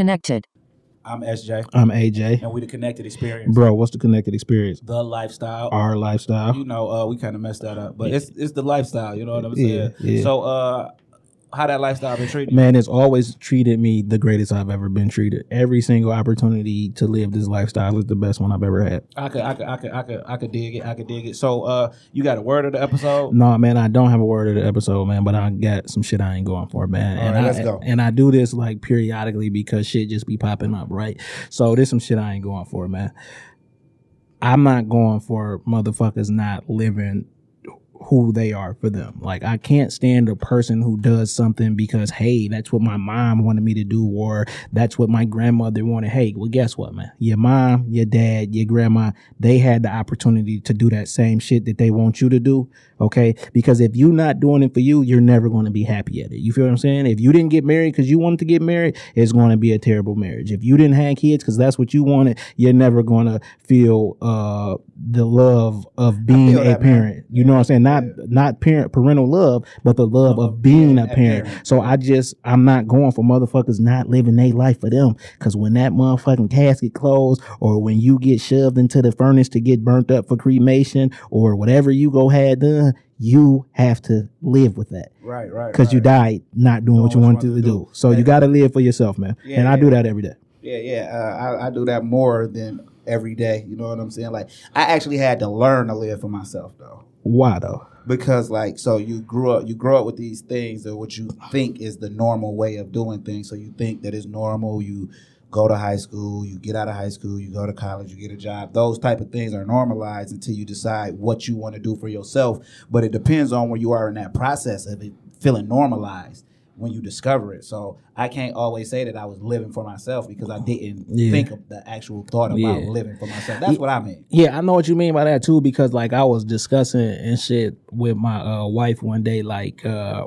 Connected. I'm SJ, I'm AJ. and we the Connected Experience. Bro, what's the connected experience? The lifestyle. Our lifestyle. you know, uh, we kind of messed that up, but it's it's the lifestyle. You know what I'm saying? Yeah, yeah. So, uh, how that lifestyle been treated? Man, it's always treated me the greatest I've ever been treated. Every single opportunity to live this lifestyle is the best one I've ever had. I could, I could, I could, I could, I could dig it. I could dig it. So, uh, you got a word of the episode? No, man, I don't have a word of the episode, man, but I got some shit I ain't going for, man. All and right, I, let's go. And I do this like periodically because shit just be popping up, right? So there's some shit I ain't going for, man. I'm not going for motherfuckers not living who they are for them. Like I can't stand a person who does something because hey, that's what my mom wanted me to do or that's what my grandmother wanted. Hey, well guess what, man? Your mom, your dad, your grandma, they had the opportunity to do that same shit that they want you to do, okay? Because if you're not doing it for you, you're never going to be happy at it. You feel what I'm saying? If you didn't get married cuz you wanted to get married, it's going to be a terrible marriage. If you didn't have kids cuz that's what you wanted, you're never going to feel uh the love of being a that, man. parent. You know what I'm saying? Not not parent parental love, but the love of being a parent. So I just I'm not going for motherfuckers not living their life for them. Cause when that motherfucking casket closed, or when you get shoved into the furnace to get burnt up for cremation, or whatever you go had done, you have to live with that. Right, right. Cause you died not doing what you wanted to do. So you gotta live for yourself, man. Yeah, and I yeah. do that every day. Yeah, yeah. Uh, I, I do that more than every day. You know what I'm saying? Like, I actually had to learn to live for myself, though. Why though? because like so you grew up you grow up with these things or what you think is the normal way of doing things so you think that it's normal you go to high school you get out of high school you go to college you get a job. Those type of things are normalized until you decide what you want to do for yourself. But it depends on where you are in that process of it feeling normalized when you discover it. So i can't always say that i was living for myself because i didn't Yeah. think of the actual thought about Yeah. living for myself. That's what i mean. Yeah, I know what you mean by that too, because like I was discussing and shit with my uh, wife one day, like uh,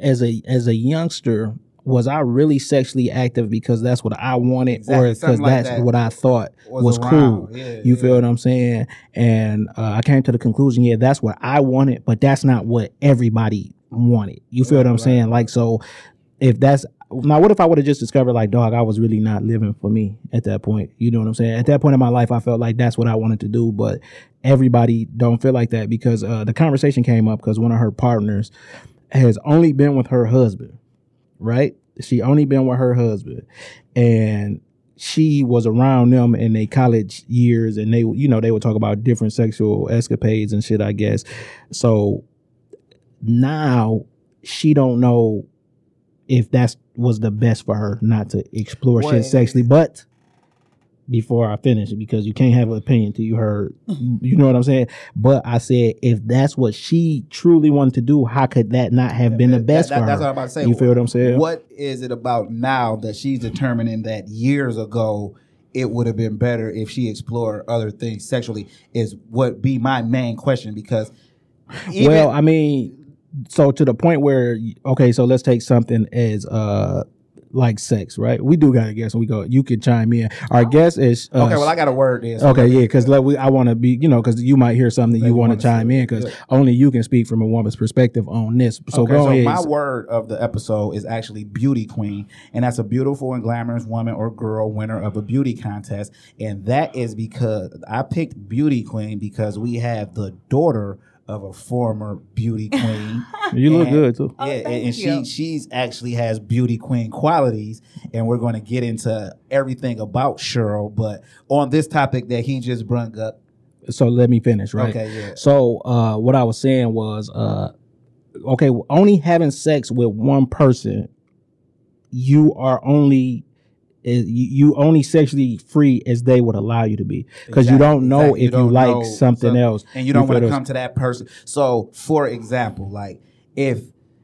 as a as a youngster, was I really sexually active because that's what I wanted, Exactly, or because like that's that what I thought was was, cool? Yeah, you yeah. feel what I'm saying? And uh, I came to the conclusion, yeah, that's what I wanted, but that's not what everybody wanted. You feel what I'm saying? Like so, if that's now what if I would have just discovered like dog I was really not living for me at that point you know what I'm saying at that point in my life I felt like that's what I wanted to do but everybody don't feel like that because uh, the conversation came up because one of her partners has only been with her husband right? She only been with her husband. And she was around them in their college years and they you know they would talk about different sexual escapades and shit I guess. So now she don't know if that's was the best for her not to explore Well, shit sexually. But before I finish, because you can't have an opinion till you heard, you know what I'm saying. But I said if that's what she truly wanted to do, how could that not have been the best that- for that's her? what I'm about to say. You feel what I'm saying? What is it about now that she's determining that years ago it would have been better if she explored other things sexually? Is what be my main question because well, I mean, so to the point where okay, so let's take something as uh like sex, right? We do got a guess. We go. You can chime in. Our guess is uh, okay, well I got a word this. Okay, yeah, because like we, I want to be, you know, because you might hear something Maybe you want to chime in because only you can speak from a woman's perspective on this. So okay, go so ahead. my word of the episode is actually beauty queen, and that's a beautiful and glamorous woman or girl winner of a beauty contest, and that is because I picked beauty queen because we have the daughter of a former beauty queen. you look good too. Yeah, and, thank and she you. she's actually has beauty queen qualities, and we're going to get into everything about Sheryl. But on this topic that he just brought up, So let me finish, right? Okay, yeah. So uh, what I was saying was, uh, okay, only having sex with one person, you are only. Is- You you only sexually free as they would allow you to be, because you don't know exactly. if you, don't like know something else, and you don't want to come to that person. So, for example, like if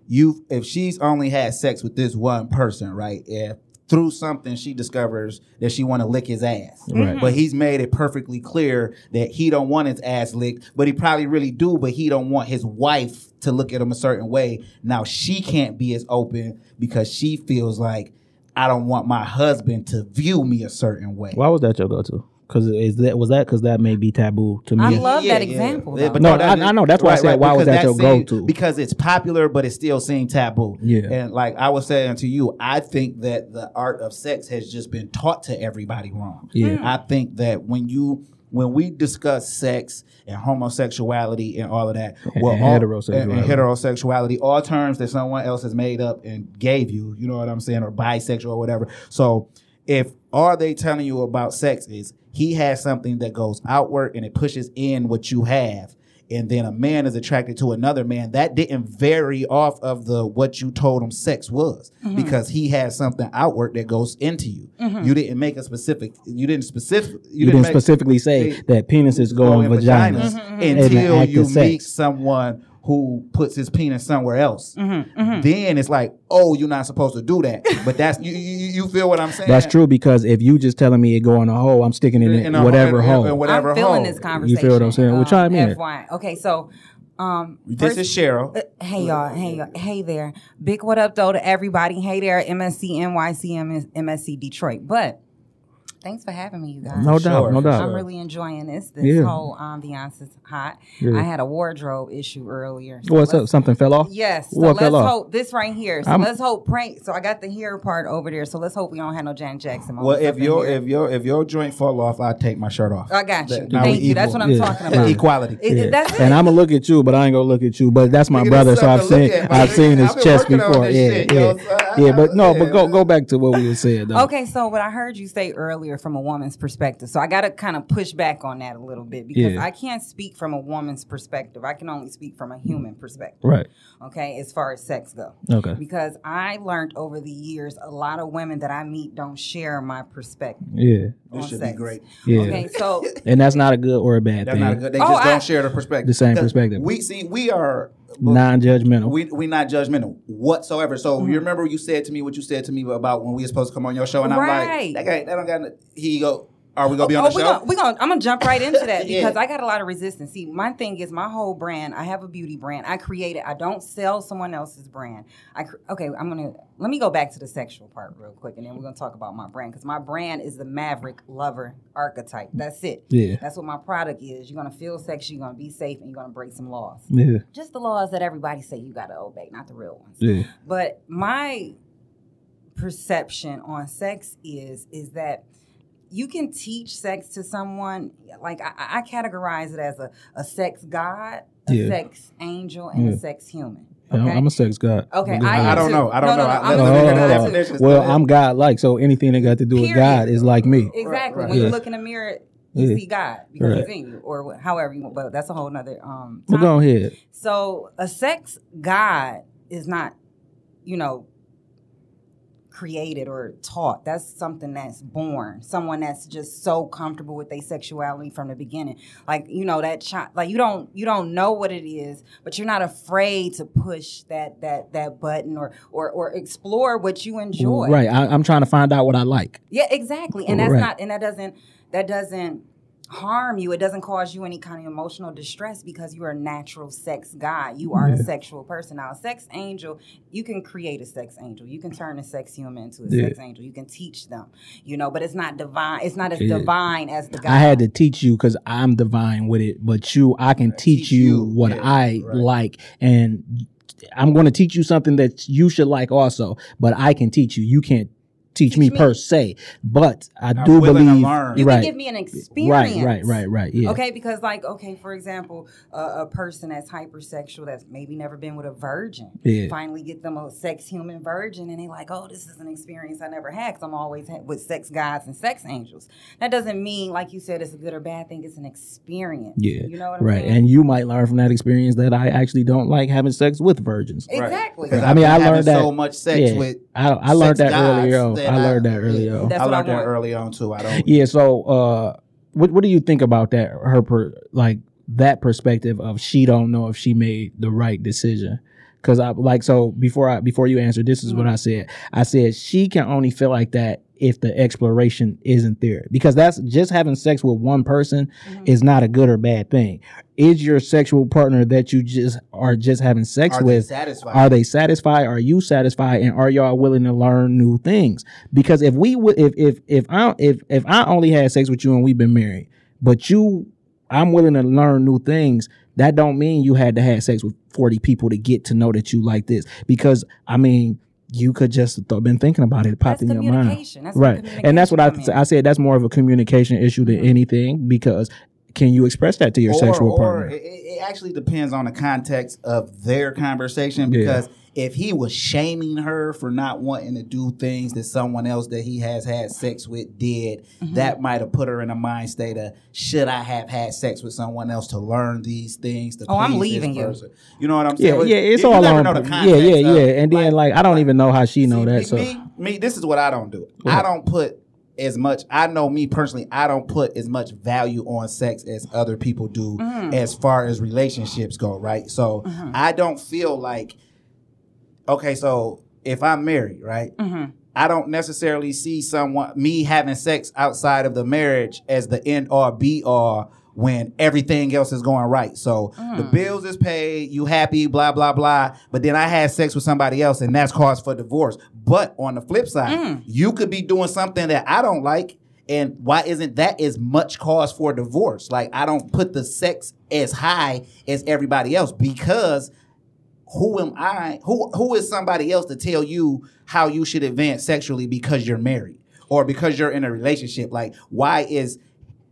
you if she's only had sex with this one person, right? If through something she discovers that she want to lick his ass. Right. Mm-hmm. But he's made it perfectly clear that he don't want his ass licked, but he probably really do, but he don't want his wife to look at him a certain way. Now she can't be as open because she feels like I don't want my husband to view me a certain way. Why was that your go-to? Because is that was that because that may be taboo to me? I love that example, Yeah, but No, I- I know. That's why I said, why was because that your seem- go-to? Because it's popular, but it's still seen taboo. Yeah. And like I was saying to you, I think that the art of sex has just been taught to everybody wrong. Yeah. I think that when you when we discuss sex and homosexuality and all of that, And- well, and all- heterosexuality. and, and heterosexuality, all terms that someone else has made up and gave you, you know what I'm saying, or bisexual or whatever. So if all they telling you about sex is he has something that goes outward and it pushes in what you have and then a man is attracted to another man that didn't vary off of the what you told him sex was Mm-hmm. because he has something outward that goes into you you didn't make a specific you didn't specific You, didn't make- specifically say say- that penises go, go in in vaginas. vaginas Mm-hmm, And the until you of sex. meet someone who puts his penis somewhere else. Mm-hmm, Then it's like, oh, you're not supposed to do that. But that's you. You, you feel what I'm saying? That's true because if you just telling me it go in a hole, I'm sticking it in, In a- whatever in- in- hole. in whatever I'm feeling hole. this conversation. You feel what I'm saying? Well, Um, chime in. FYI. Okay, so um, This first- is Sheryl. Uh, Hey y'all, hey y'all, hey there. Big what up though to everybody. Hey there, MSC NYC, MS, MSC Detroit. But thanks for having me, you guys. no Sure, doubt, no doubt. I'm really enjoying this. This Yeah. whole um, ambiance is hot. Yeah. I had a wardrobe issue earlier. so What's up? Something fell off? Yes. So What let's fell off? hope this right here. So I'm- let's hope prank. So I got the hair part over there. So let's hope we don't have no Janet Jackson. Well, if your if your if your joint fall off, I take my shirt off. I got you. That- Thank we you. That's what I'm Yeah. talking about. Equality. It- it- that's it. And I'm gonna look at you, but I ain't gonna look at you. But that's my brother, so I've seen at, I've seen his chest before. Yeah, yeah, yo, so I- yeah. But no, but go go back to what we were saying though. Okay, so what I heard you say earlier from a woman's perspective, so I got to kind of push back on that a little bit because Yeah. I can't speak from a woman's perspective. I can only speak from a human perspective. Right. Okay, as far as sex go. Okay. Because I learned over the years, a lot of women that I meet don't share my perspective. Yeah. This on should be great. Yeah. Okay, so And that's not a good or a bad That's thing. not a good. They Oh, just I- don't share the perspective. The same perspective. We see we are Non-judgmental. we we not judgmental whatsoever. So Mm-hmm. you remember you said to me what you said to me about when we were supposed to come on your show, and I'm Right. like, that guy, that don't got. no- He go, are we gonna be on oh, the we show? gonna, we gonna, I'm gonna jump right into that Yeah. because I got a lot of resistance. See, my thing is my whole brand. I have a beauty brand. I create it. I don't sell someone else's brand. I cr- okay. I'm gonna let me go back to the sexual part real quick, and then we're gonna talk about my brand because my brand is the maverick lover archetype. That's it. Yeah. That's what my product is. You're gonna feel sexy. You're gonna be safe, and you're gonna break some laws. Yeah. Just the laws that everybody say you gotta obey, not the real ones. Yeah. But my perception on sex is is that you can teach sex to someone. Like I, I categorize it as a, a sex god, a Yeah. sex angel, and Yeah. a sex human. Okay. I'm a sex god. Okay, I I don't know. I don't No, know. no, no, I- I'm let me a look sex at the god oh, well, I'm God like, so anything that got to do with Period. God is like me. Exactly. Right, When you right. look in the mirror, you Yeah. see God because Right. He's in you, or however you want. But that's a whole nother um. Well, topic. go ahead. So a sex god is not, you know, created or taught. That's something that's born. Someone that's just so comfortable with their sexuality from the beginning. Like you know that child. Like you don't you don't know what it is, but you're not afraid to push that that that button or or or explore what you enjoy. Right. I, I'm trying to find out what I like. Yeah, exactly. And that's Right. not and that doesn't that doesn't harm you. It doesn't cause you any kind of emotional distress because you are a natural sex guy. You are a sexual person. Now, a sex angel, you can create a sex angel. You can turn a sex human into a Yeah. sex angel. You can teach them, you know, but it's not divine. It's not as Yeah. divine as the guy. I had to teach you because I'm divine with it, but you, I can teach, Teach you, you, what yeah, I right. like, and I'm going to teach you something that you should like also. But I can teach you. You can't teach, me, me. per se, but I I'm do willing to believe. learn. You right, can give me an experience. right, right, right, right. Yeah. Okay, because like, okay, for example, uh, a person that's hypersexual that's maybe never been with a virgin, Yeah. finally get them a sex human virgin, and they like, oh, this is an experience I never had because I'm always ha- with sex guys and sex angels. That doesn't mean, like you said, it's a good or bad thing. It's an experience. Yeah. you know what I'm Right, and you might learn from that experience that I actually don't like having sex with virgins. exactly. Because I mean, I learned that- so much sex yeah. with. I, I learned that earlier gods on. that I learned that early on. I learned that early on too. I don't. Yeah. So, uh, what what do you think about that? Her per, like that perspective of she don't know if she made the right decision Because I like so before I before you answer, this is Mm-hmm. what I said. I said she can only feel like that if the exploration isn't there. Because that's just having sex with one person Mm-hmm. is not a good or bad thing. Is your sexual partner that you just are just having sex Are they with satisfied? are they satisfied? Are you satisfied? And are y'all willing to learn new things? Because if we would, if if if I if if I only had sex with you and we've been married, but you, I'm willing to learn new things. That don't mean you had to have sex with 40 people to get to know that you like this. Because I mean, you could just have th- been thinking about it, popped That's in your mind. That's right? And that's what I communication. I said. That's more of a communication issue than anything. Because can you express that to your or, sexual or partner? It, it actually depends on the context of their conversation Yeah. Because if he was shaming her for not wanting to do things that someone else that he has had sex with did, Mm-hmm. that might have put her in a mind state of should I have had sex with someone else to learn these things? To Oh, I'm leaving you. You know what I'm saying? Yeah, yeah, it's you all never on. know the Yeah, context yeah, of- yeah. And then like I don't even know how she know See, that. me, So me, me, this is what I don't do. I don't put as much. I know me personally. I don't put as much value on sex as other people do, Mm-hmm. as far as relationships go. Right. So I don't feel like. Okay, so if I'm married, right, Mm-hmm. I don't necessarily see someone me having sex outside of the marriage as the end or be all when everything else is going right. So the Mm. bills is paid, you happy, blah blah blah. But then I had sex with somebody else, and that's cause for divorce. But on the flip side, Mm. you could be doing something that I don't like. And why isn't that as much cause for divorce? Like I don't put the sex as high as everybody else because who am I? Who who is somebody else to tell you how you should advance sexually because you're married or because you're in a relationship? Like why is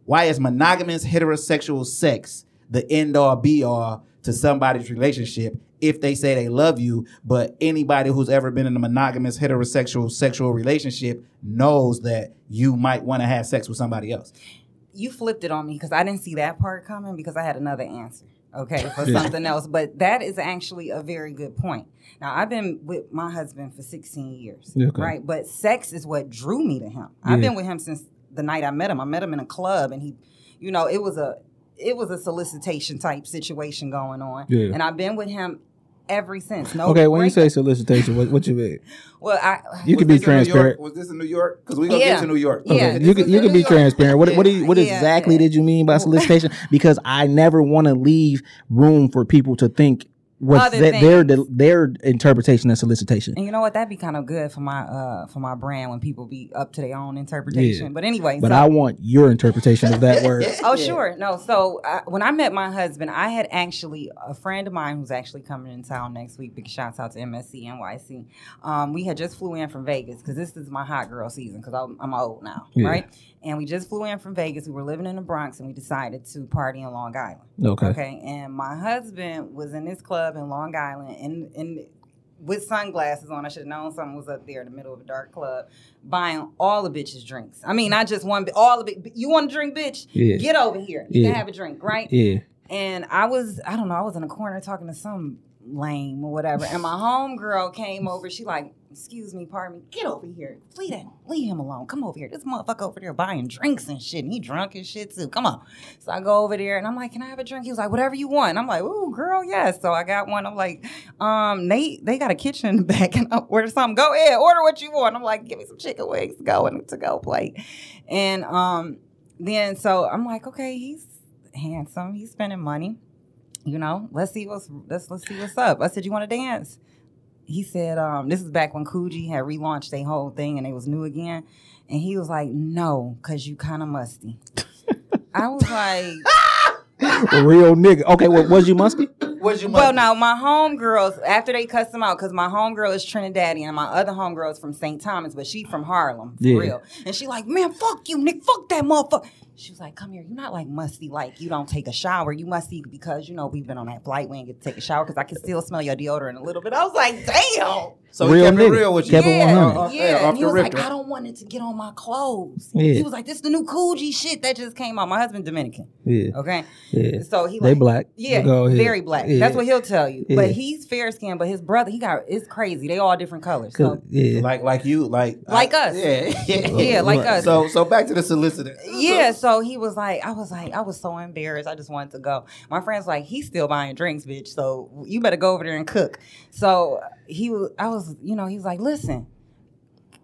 why is monogamous heterosexual sex the end all be all to somebody's relationship if they say they love you, but anybody who's ever been in a monogamous heterosexual sexual relationship knows that you might want to have sex with somebody else. you flipped it on me because I didn't see that part coming because I had another answer. Okay, for something else. But that is actually a very good point. Now, I've been with my husband for 16 years, Okay. right? But sex is what drew me to him. I've been with him since the night I met him. I met him in a club and he, you know, it was a it was a solicitation type situation going on. Yeah. And I've been with him ever since. No okay, when you say solicitation, what, what you mean? well, I You can be this in New York? transparent. Was this in New York? Because we gonna Yeah. get to New York. Yeah. Okay, this you can you in can be York. transparent. What what, do you, what Yeah. exactly did you mean by solicitation? Because I never want to leave room for people to think what's their their interpretation of solicitation. And you know what? That'd be kind of good for my uh for my brand when people be up to their own interpretation. Yeah. But anyway, But so- I want your interpretation of that word. Oh, sure. No, so uh, when I met my husband, I had actually a friend of mine who's actually coming in town next week. Big shouts out to MSC NYC. Um, we had just flew in from Vegas because this is my hot girl season because I'm, I'm old now, Yeah. right? And we just flew in from Vegas. We were living in the Bronx and we decided to party in Long Island. Okay. Okay. And my husband was in this club in Long Island and and with sunglasses on. I should have known something was up there in the middle of a dark club, buying all the bitches drinks. I mean, not just one, but all the bi- You want to drink, bitch? Yeah. Get over here. You Yeah. can have a drink, right? Yeah. And I was, I don't know, I was in a corner talking to some lame or whatever. And my homegirl came over. She like, excuse me, pardon me, get over here. Leave that, leave him alone. Come over here. This motherfucker over there buying drinks and shit. And he drunk and shit too. Come on. So I go over there and I'm like, can I have a drink? He was like, whatever you want. I'm like, ooh, girl, yes. So I got one. I'm like, um, they they got a kitchen in the back and order something. Go ahead, order what you want. I'm like, give me some chicken wings to go and to go plate. And um, then so I'm like, okay, he's handsome. He's spending money. You know, let's see what's let's let's see what's up. I said, you want to dance? He said, um, this is back when Coogi had relaunched their whole thing and it was new again. And he was like, no, because you kind of musty. I was like, Real nigga. Okay, well, was you musty? What's your well, money? now my homegirls, after they cussed him out, because my homegirl is Trinidadian and my other homegirl is from St. Thomas, but she from Harlem, for Yeah. real. And she like, man, fuck you, Nick, fuck that motherfucker. She was like, come here, you're not like musty, like you don't take a shower. You musty because, you know, we've been on that flight, we ain't get to take a shower because I can still smell your deodorant a little bit. I was like, damn. So he Real kept it nigga. real with you. Kept it yeah, 100. Off- yeah. yeah, off and he was rip, like. I don't want it to get on my clothes. Yeah. He was like, this is the new Coogi shit that just came out. My husband Dominican. Yeah. Okay. Yeah. So he They like, They black. Yeah, Go ahead. very black. Yeah. That's what he'll tell you. Yeah. But he's fair skinned, but his brother, he got it's crazy. They all different colors. So yeah. Like like you, like Like I- us. Yeah, Yeah, like us. So so back to the solicitor. yeah, so so he was like, I was like, I was so embarrassed. I just wanted to go. My friend's like, he's still buying drinks, bitch. So you better go over there and cook. So he was, I was, you know, he was like, listen,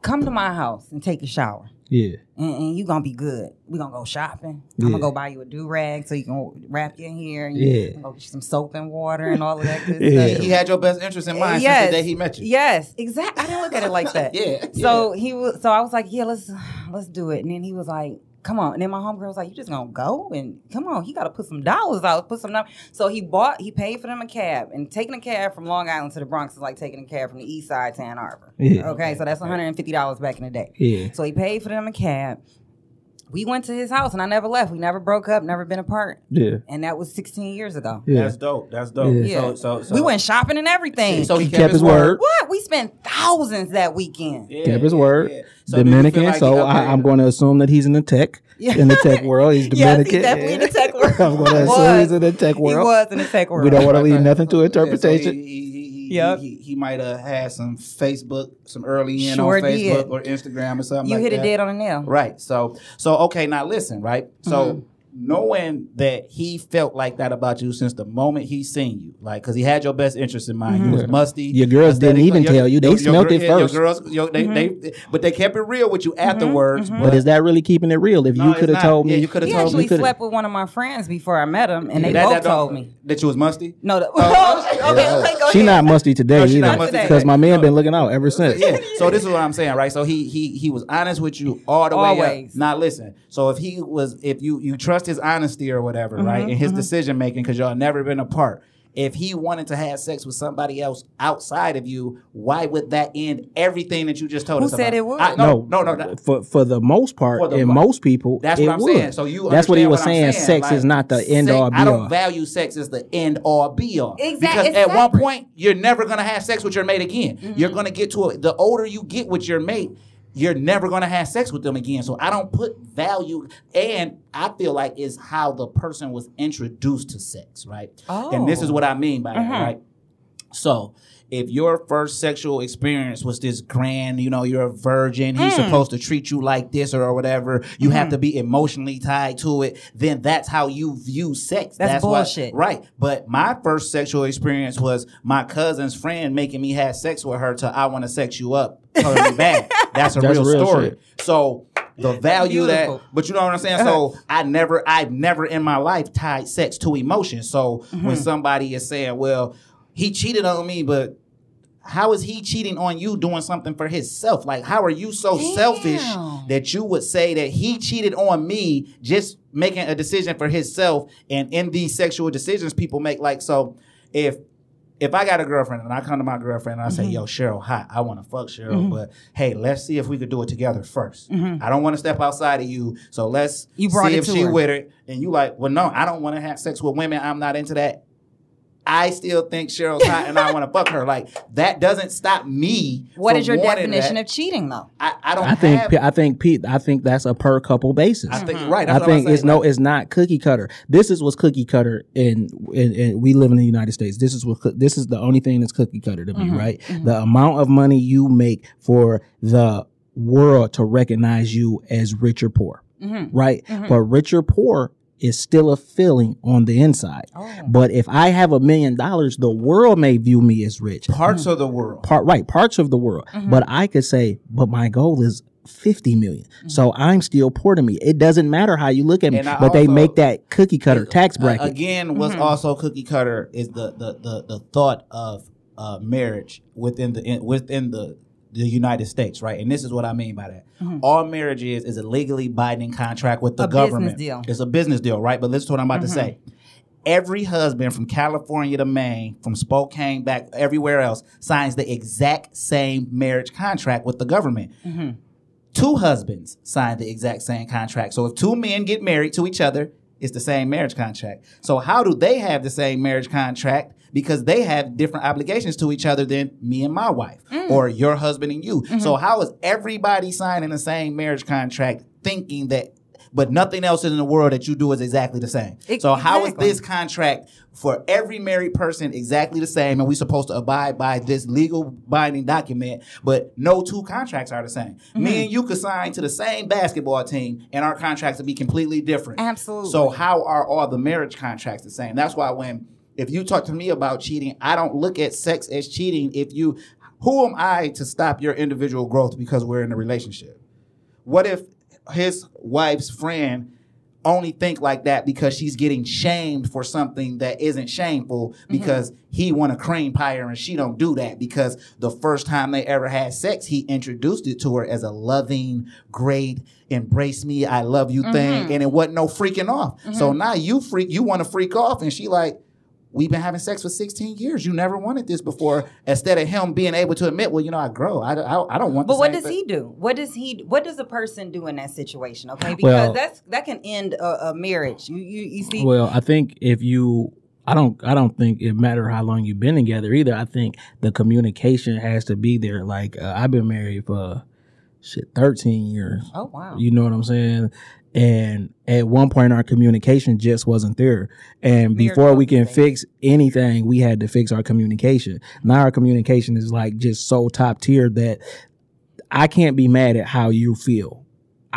come to my house and take a shower. Yeah. And, and you gonna be good. We're gonna go shopping. I'm Yeah. gonna go buy you a do rag so you can wrap you in here. And Yeah. you can go get you some soap and water and all of that good Yeah. stuff. He had your best interest in mind yes. since the day he met you. Yes, exactly. I didn't look at it like that. Yeah, So he was. So I was like, yeah, let's let's do it. And then he was like, come on. And then my homegirl was like, you just gonna go and come on. He got to put some dollars out. Put some. num-" So he bought. He paid for them a cab. And taking a cab from Long Island to the Bronx is like taking a cab from the East Side to Ann Arbor. Yeah. Okay, so that's one hundred and fifty dollars back in the day. Yeah. So he paid for them a cab. We went to his house and I never left. We never broke up. Never been apart. Yeah. And that was sixteen years ago. Yeah. That's dope. That's dope. Yeah. Yeah. So, so, so we went shopping and everything. So He kept his word. what? We spent thousands that weekend. Yeah, Kept his word. yeah. So Dominican. like so I, I'm going to assume that he's in the tech, Yeah. in the tech world. He's Yes, Dominican. he's definitely in the tech world. I'm going to assume he's in the tech world. He was in the tech world. We don't want to leave nothing to Yeah, so interpretation. he, he, he, Yep. he, he might have had some Facebook, some early in Sure on Facebook did. or Instagram or something You like hit that. it dead on the nail. Right. So so okay, now listen, right? So Mm-hmm. Knowing that he felt like that about you since the moment he seen you, like because he had your best interest in mind. You was mm-hmm. musty. Your girls didn't even your- tell you. They your- your smelt gir- it yeah, your girls, your- they, Mm-hmm. they, but they kept it real with you mm-hmm. afterwards. Mm-hmm. But is that really keeping it real? If No, you could have told me, Yeah, you coulda told me. actually slept with one of my friends before I met him, and they that, both that told me. that you was musty. No, the, oh, okay, okay, okay, go she ahead. not musty today No, either. Because my man been looking out ever since. yeah. So this is what I'm saying, right? So he he he was honest with you all the way Always. up. Now listen. So if he was, if you you trust his honesty or whatever, right, Mm-hmm, and his decision making, because y'all never been apart. If he wanted to have sex with somebody else outside of you, why would that end everything that you just told Who us? said about? it would? I- no, no, no. that- For for the most part, For the and most people, That's it what I'm would. saying. So you That's what he was I'm saying. Sex Like, is not the end sex- all be I don't value sex as the end all be all. Exact- Because it's at one point you're never gonna have sex with your mate again. Mm-hmm. You're gonna get to a, the older you get with your mate. You're never gonna have sex with them again. So I don't put value, and I feel like is how the person was introduced to sex, right? Oh. And this is Oh. what I mean by Mhm. that, right? So if your first sexual experience was this grand, you know, you're a virgin, he's Mm. supposed to treat you like this or or whatever, you have Mhm. to be emotionally tied to it, then that's how you view sex. That's what- bullshit. right. But my first sexual experience was my cousin's friend making me have sex with her till I want to sex you up. Totally bad. That's a That's real, real story. shit. So the value that, but you know what I'm saying? So I never, I've never in my life tied sex to emotion. So Mm-hmm. when somebody is saying, well, he cheated on me, but how is he cheating on you doing something for himself? Like, how are you so Damn. selfish that you would say that he cheated on me just making a decision for himself? And in these sexual decisions people make, like, so if if I got a girlfriend and I come to my girlfriend and I say, Mm-hmm. "Yo, Sheryl, hot. I want to fuck Sheryl, but hey, let's see if we could do it together 1st I don't want to step outside of you, so let's Mm-hmm. You see if she her. with it." And you like, "Well, no, I don't want to have sex with women. I'm not into that." I still think Sheryl's hot and I want to fuck her. Like that doesn't stop me. What from is your definition that. of cheating, though? I, I don't I think have. I think Pete I think that's a per couple basis. I think Mm-hmm. right. I That's I'm think it's saying, no, it's not cookie cutter. This is what's cookie cutter, and and, and we live in the United States. This is what this is the only thing that's cookie cutter to me, Mm-hmm. right? The amount of money you make for the world to recognize you as rich or poor, Mm-hmm. right? But rich or poor is still a feeling on the inside. Oh. But if I have a million dollars, the world may view me as rich. parts of the world. Part right, parts of the world. Mm-hmm. But I could say, but my goal is 50 million. Mm-hmm. So I'm still poor to me. It doesn't matter how you look at me, And I but they make that cookie cutter tax Uh, bracket. again, what's Mm-hmm. also cookie cutter is the the the, the thought of uh, marriage within the in, within the the United States, right? And this is what I mean by that. All marriage is is a legally binding contract with the Mm-hmm. A business government. deal. Mm-hmm. It's a business deal, right? But listen to what I'm about to say. Every husband from California to Maine, from Spokane back everywhere else, signs the exact same marriage contract with the government Mm-hmm. two husbands sign the exact same contract. So if two men get married to each other, it's the same marriage contract. So how do they have the same marriage contract? Because they have different obligations to each other than me and my wife or your husband and you. So how is everybody signing the same marriage contract thinking that but nothing else in the world that you do is exactly the same. So how is this contract for every married person exactly the same, and we supposed to abide by this legal binding document, but no two contracts are the same. Mm-hmm. Me and you could sign to the same basketball team, and our contracts would be completely different. Absolutely. So how are all the marriage contracts the same? That's why when if you talk to me about cheating, I don't look at sex as cheating. If you, who am I to stop your individual growth because we're in a relationship? What if his wife's friend only think like that because she's getting shamed for something that isn't shameful mm-hmm. because he want to cream pie her and she don't do that because the first time they ever had sex he introduced it to her as a loving great embrace me i love you mm-hmm. thing and it wasn't no freaking off so mm-hmm. now you freak you want to freak off and she like We've been having sex for 16 years. You never wanted this before. Instead of him being able to admit, well, you know, I grow. I, I, I don't want. This. But the what same does thing." he do? What does he? What does a person do in that situation? Okay, because Well- that's that can end a, a marriage. You you, you see? Well, I think if you, I don't, I don't think it matter how long you've been together either. I think the communication has to be there. Like uh, I've been married for shit thirteen years. oh wow. You know what I'm saying? And at one point, our communication just wasn't there. And before we can fix anything, we had to fix our communication. Now our communication is like just so top tier that I can't be mad at how you feel.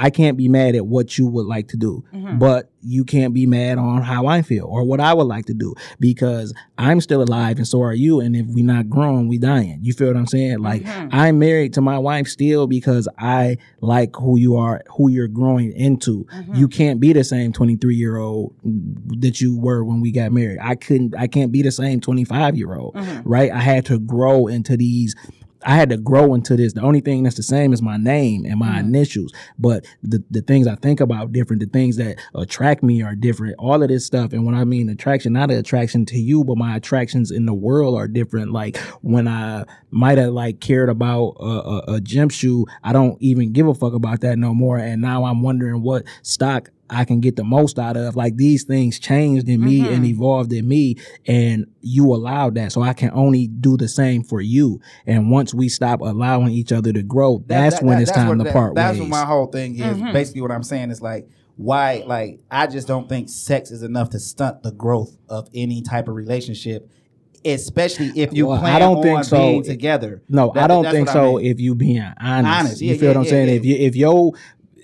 I can't be mad at what you would like to do, Mhm. but you can't be mad on how I feel or what I would like to do because I'm still alive and so are you. And if we're not grown, we're dying. You feel what I'm saying? Like Mhm. I'm married to my wife still because I like who you are, who you're growing into. Mhm. You can't be the same 23 year old that you were when we got married. I couldn't, I can't be the same 25 year old, Mhm. right? I had to grow into these. I had to grow into this. The only thing that's the same is my name and my Mhm. initials. But the, the things I think about different, the things that attract me are different. All of this stuff. And when I mean attraction, not an attraction to you, but my attractions in the world are different. Like when I might have like cared about a, a, a gym shoe, I don't even give a fuck about that no more. And now I'm wondering what stock I can get the most out of. Like these things changed in me and Mhm. evolved in me, and you allowed that. So I can only do the same for you. And once we stop allowing each other to grow, that's that- when that- it's that's time what- to that- part That's ways. what my whole thing is. Mhm. Basically, what I'm saying is like, why? Like, I just don't think sex is enough to stunt the growth of any type of relationship, especially if you Well, I plan don't on think so. being together. No, That- I don't think what I so. mean. If you being honest, Honest, yeah, you feel yeah, what I'm yeah, saying. yeah. If you if yo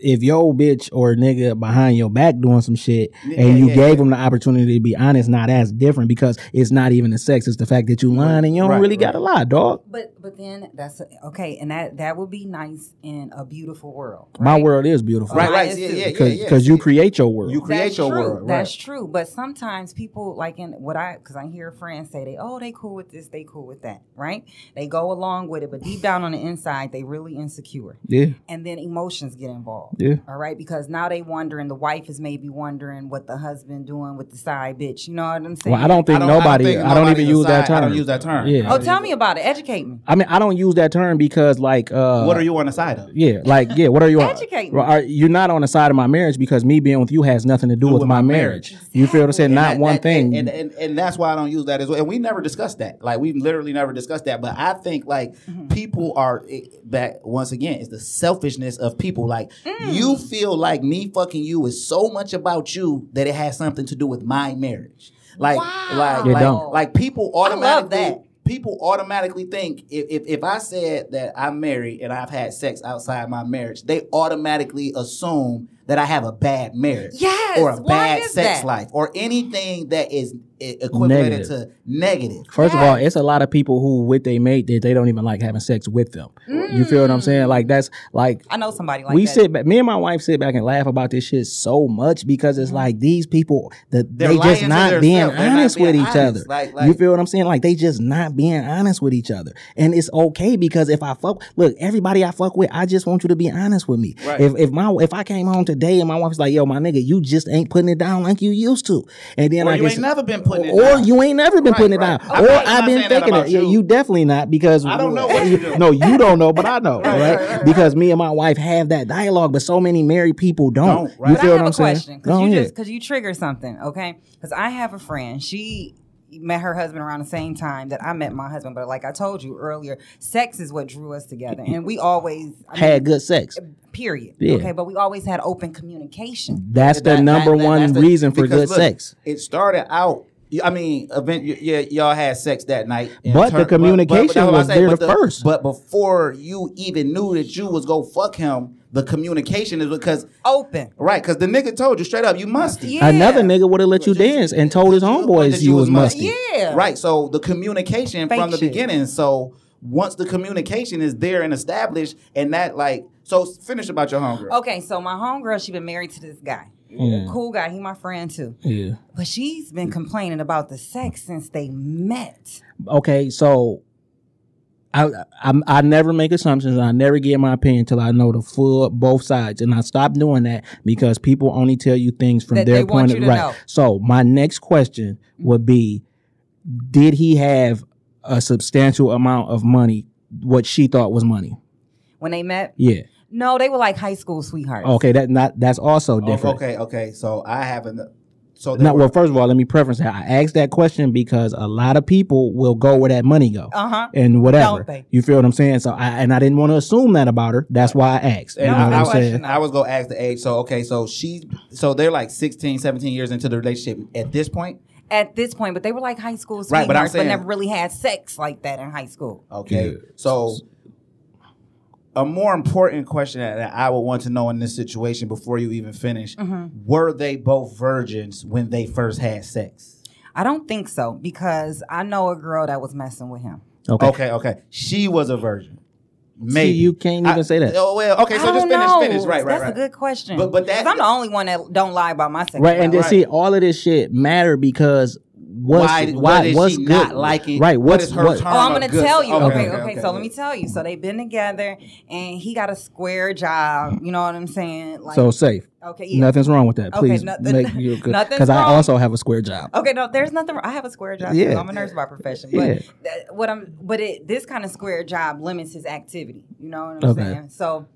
if your bitch or nigga behind your back doing some shit Yeah, and you yeah, gave yeah. them the opportunity to be honest, now that's different because it's not even the sex; it's the fact that you lying and you don't Right, really right. got to lie, dog. But but then that's okay, and that that would be nice in a beautiful world. My world is beautiful, Right, Right, right, yeah, yeah, yeah, Because yeah. because you create your world. you create That's your true. world. That's right. true. But sometimes people like in what I because I hear friends say they oh they cool with this they cool with that right they go along with it but deep down on the inside they really insecure yeah, and then emotions get involved. Yeah. All right, because now they wondering the wife is maybe wondering what the husband doing with the side bitch. You know what I'm saying? Well, I don't think I don't- nobody. think I don't, even use that term. I don't use that term. Yeah. Oh, tell me about it. Educate me. I mean, I don't use that term because, like, uh, What are you on the side of? Yeah, like, yeah. What are you? On? Educate me. Are, you're not on the side of my marriage because me being with you has nothing to do, with, my marriage. You feel what I'm saying? Not that- one that- thing. and, and, and that's why I don't use that as well. And we never discussed that. Like we've literally never discussed that. But I think like Mm-hmm. people are back once again. It's the selfishness of people. Like Mm. You feel like me fucking you is so much about you that it has something to do with my marriage. Like Wow. like It like, don't. like people I love automatically. that. People automatically think if, if if I said that I'm married and I've had sex outside my marriage, they automatically assume that I have a bad marriage Yes. or a bad sex that? life or anything that is equivalent Negative. to negative. First of all, it's a lot of people who with they mate that they don't even like having sex with them. You feel what I'm saying? Mm. Like that's like I know somebody like we that. sit back. Me and my wife sit back and laugh about this shit so much because it's mm-hmm. like these people that They're they lying just not being themselves. They're not honest with being each honest. other. Like- you feel what I'm saying? Like they just not being honest with each other, and it's okay because if I fuck, look, everybody I fuck with, I just want you to be honest with me. Right. If if my if I came home today and my wife's like, "Yo, my nigga, you just ain't putting it down like you used to," and then Or I you can ain't never been putting it or down. you ain't never been Right, putting it down, I'm or not- I'm I've been saying that thinking about it. Yeah, you. you definitely not because I don't know what you do. no, you don't know, but I know, Right, right? right, right, Because me and my wife have that dialogue, but so many married people don't. Don't, right. You feel I what I'm a saying? question because you just because you trigger something, okay? Because I have a friend. She met her husband around the same time that I met my husband. But like I told you earlier, sex is what drew us together, and we always I Had mean, good sex. Period. Yeah. Okay, but we always had open communication. That's the That- number that- that- one that's the- reason for good look, sex. It started out. I mean, event. Yeah, y'all had sex that night. in But the communication that's what was I'm saying, there but first. But before you even knew that you was go fuck him, the communication is because Open. right, because the nigga told you straight up, you musty. Yeah. Another nigga would have let you dance and told his homeboys that you was musty. Yeah. Right. So the communication Fake from the shit. beginning. So once the communication is there and established, and that like, so finish about your hunger. Okay, so my homegirl, she been married to this guy. Mm. Cool guy. He my friend too. Yeah. But she's been complaining about the sex since they met. Okay, so I, I I never make assumptions. I never give my opinion until I know the full both sides, and I stopped doing that because people only tell you things from That their they want point you of to right. know. So my next question would be: Did he have a substantial amount of money? What she thought was money? When they met, Yeah. No, they were like high school sweethearts. Okay. That not that's also Oh, different. okay. Okay. So I haven't. So there Now, were- well, first of all, let me preference that. I asked that question because a lot of people will go where that money go. Uh huh. and whatever. Don't they? You feel what I'm saying? So I and I didn't want to assume that about her. That's why I asked. You And know No, what I, I'm no saying? I was gonna ask the age. So okay, so she, so they're like 16, 17 years into the relationship at this point. At this point, but they were like high school sweethearts, Right, but but, I'm saying- never really had sex like that in high school. Okay, Yeah. so a more important question that that I would want to know in this situation before you even finish: mm-hmm. Were they both virgins when they first had sex? I don't think so because I know a girl that was messing with him. Okay. Okay, okay, she was a virgin. Maybe you can't even I- say that. Oh well, okay. So I just don't finish, know. finish. Right, right, That's right. a good question. But- but that- I'm the only one that don't lie about my sex. Right, and then Right. see all of this shit matter because what's Why- why, what is what's she good? not liking? Right, What what's is her what? Oh, I'm gonna tell you. okay, Okay, okay, okay. okay. So let me tell you. So they've been together, and he got a square job. You know what I'm saying? Like, so safe. okay, yeah. Nothing's wrong with that. Okay, Please nothing- make you good because I also have a square job. Okay, no, there's nothing. wrong. I have a square job. Yeah. too. I'm a nurse by profession. But Yeah. that, what I'm, but it this kind of square job limits his activity. You know what I'm Okay. saying? So,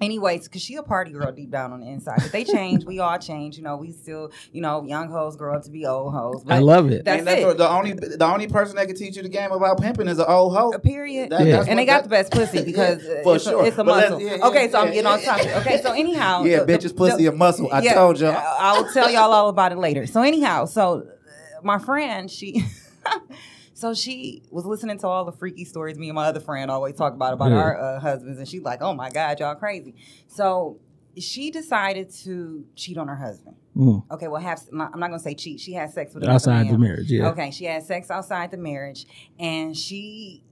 anyways, because she a party girl deep down on the inside. But they change. we all change. You know, we still, you know, young hoes grow up to be old hoes. I love it. That's And that's it. the only the only person that can teach you the game about pimping is an old hoe. A period. That- Yeah. that's and they what- got the best pussy because uh, For it's, sure. a, it's a But muscle. yeah, yeah, okay, so I'm yeah, getting on yeah. topic. Okay, so anyhow, Yeah, the- the- bitches pussy the- a muscle. I yeah, told you. I'll tell y'all all about it later. So anyhow, so uh, my friend, she. So she was listening to all the freaky stories me and my other friend always talk about about Yeah. our uh, husbands, and she's like, "Oh my God, y'all crazy." So she decided to cheat on her husband. Mm. Okay, well, have I'm not gonna say cheat. She had sex with Outside the marriage, yeah. Okay, she had sex outside the marriage, and she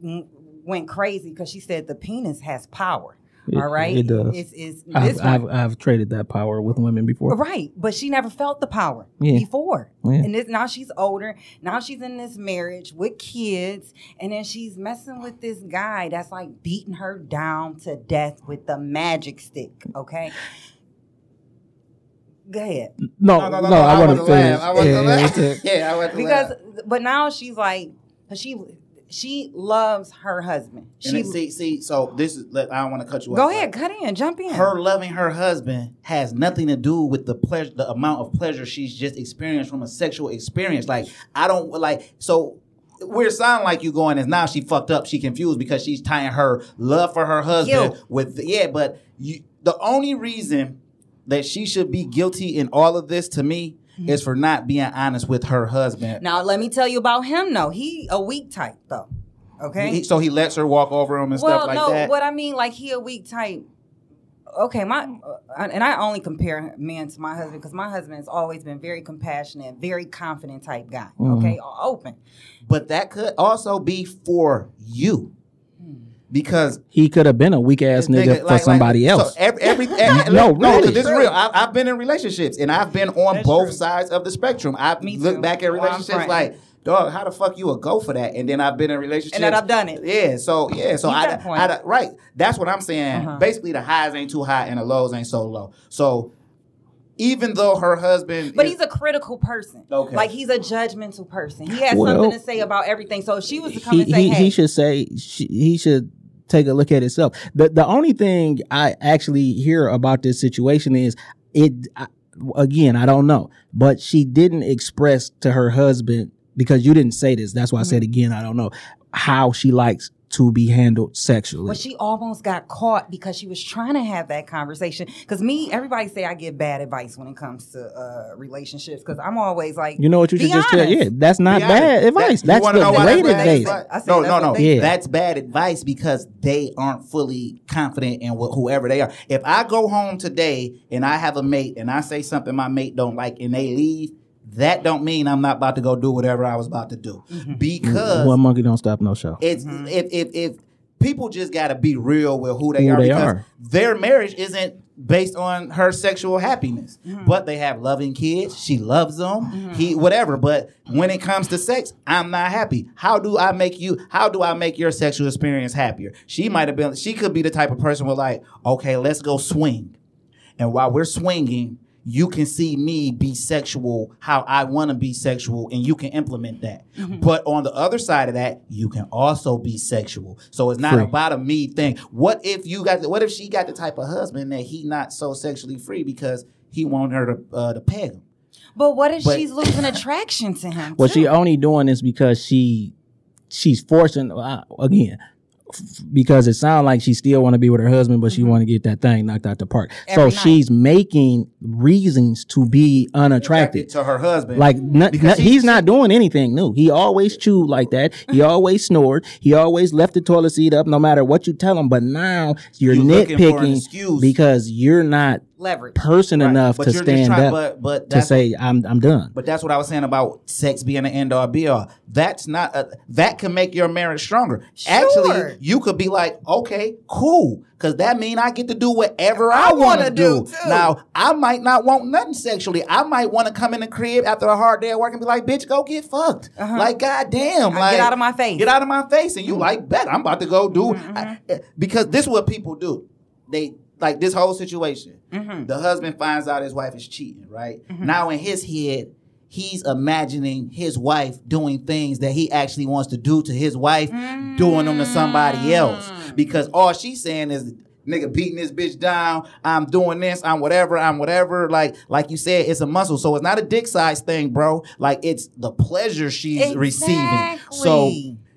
went crazy because she said the penis has power. It- all right, it does. It's, it's I've, this I've. I've traded that power with women before. Right, but she never felt the power Yeah. before. Yeah. And this, now she's older. Now she's in this marriage with kids, and then she's messing with this guy that's like beating her down to death with the magic stick. Okay. Go ahead. No, no, I, want to wasn't finish. laugh. I wasn't Yeah, laugh. yeah, yeah. Yeah, I wasn't Because, laugh. but now she's like, like, 'cause she she loves her husband. And She see, see, so this is. let- I don't want to cut you off. go ahead, cut in, jump in. Her loving her husband has nothing to do with the pleasure, the amount of pleasure she's just experienced from a sexual experience. Like I don't like so. We're sounding like you going is now she fucked up. She confused because she's tying her love for her husband Guilt. with yeah. But you, the only reason that she should be guilty in all of this to me Mm-hmm. is for not being honest with her husband. now let me tell you about him. though. he a weak type though. Okay. He- so he lets her walk over him and well, stuff like no, that. what I mean, like he a weak type. Okay, my uh, and I only compare men to my husband because my husband has always been very compassionate, very confident type guy. Mm-hmm. Okay, open. but that could also be for you because He could have been a weak ass nigga, for somebody else. So every, every, every No, no, really. this is real. I, I've been in relationships and I've been on That's both true. sides of the spectrum. I've Me looked too. back at relationships friend. like, dog, how the fuck you would go for that? And then I've been in relationships And then I've done it. Yeah, so yeah, so You I, got a point. I, right. That's what I'm saying. Uh-huh. Basically, the highs ain't too high and the lows ain't so low. So even though her husband, But is- he's a critical person. Okay. Like he's a judgmental person. He has Well, something to say about everything. So if she was to come he, and say, he, "Hey, he should say she, he should take a look at itself. The the only thing I actually hear about this situation is it. I, again, I don't know, but she didn't express to her husband because you didn't say this. That's why I said Mm-hmm. again, I don't know how she likes to be handled sexually. But she almost got caught because she was trying to have that conversation. Because me, everybody say I give bad advice when it comes to uh, relationships. Because I'm always like, you know what you be should just tell? Yeah, that's not bad advice. That- that's the know great bad advice. advice? No, no, no. Yeah. That's bad advice because they aren't fully confident in wh- whoever they are. If I go home today and I have a mate and I say something my mate don't like and they leave, that don't mean I'm not about to go do whatever I was about to do. Mm-hmm. Because One monkey don't stop no show. it's if if if people just got to be real with who they Who are they because are. their marriage isn't based on her sexual happiness. Mm-hmm. But they have loving kids. She loves them. Mm-hmm. He whatever. But when it comes to sex i'm not happy. How do i make you how do i make your sexual experience happier? She might have been she could be the type of person where like okay let's go swing. And while we're swinging, you can see me be sexual how I want to be sexual, and you can implement that. But on the other side of that, you can also be sexual. So it's not Free. about a me thing. What if you got? What if she got the type of husband that he not so sexually free because he want her to uh, to peg him? But what if But- she's losing attraction to him? Well, too? she only doing this because she she's forcing uh, again f- because it sounds like she still want to be with her husband, but she want to get that thing knocked out the park. Mm-hmm. Every so night. she's making reasons to be unattracted. to her husband. Like n- n- he- he's not doing anything new. He always chewed like that. He always snored. He always left the toilet seat up, no matter what you tell him. But now you're You looking for an nitpicking because you're not leverage. person Right. enough But to stand trying- up but- but to say I'm I'm done. But that's what I was saying about sex being an end all be all. That's not a, that can make your marriage stronger. Sure. Actually, you could be like, okay, cool, because that mean I get to do whatever I, I want wanna do, do. too. Now, I might not want nothing sexually. I might want to come in the crib after a hard day at work and be like, bitch, go get fucked. Like, goddamn, Uh, like get out of my face. Get out of my face, and you like, bet I'm about to go do Mm-hmm. I- because this is what people do. They like this whole situation. Mm-hmm. The husband finds out his wife is cheating, right? Now in his head, he's imagining his wife doing things that he actually wants to do to his wife, doing them to somebody else. Mm. Because all she's saying is nigga beating this bitch down, I'm doing this, I'm whatever, I'm whatever. Like like you said, it's a muscle. So it's not a dick size thing, bro. Like it's the pleasure she's receiving. So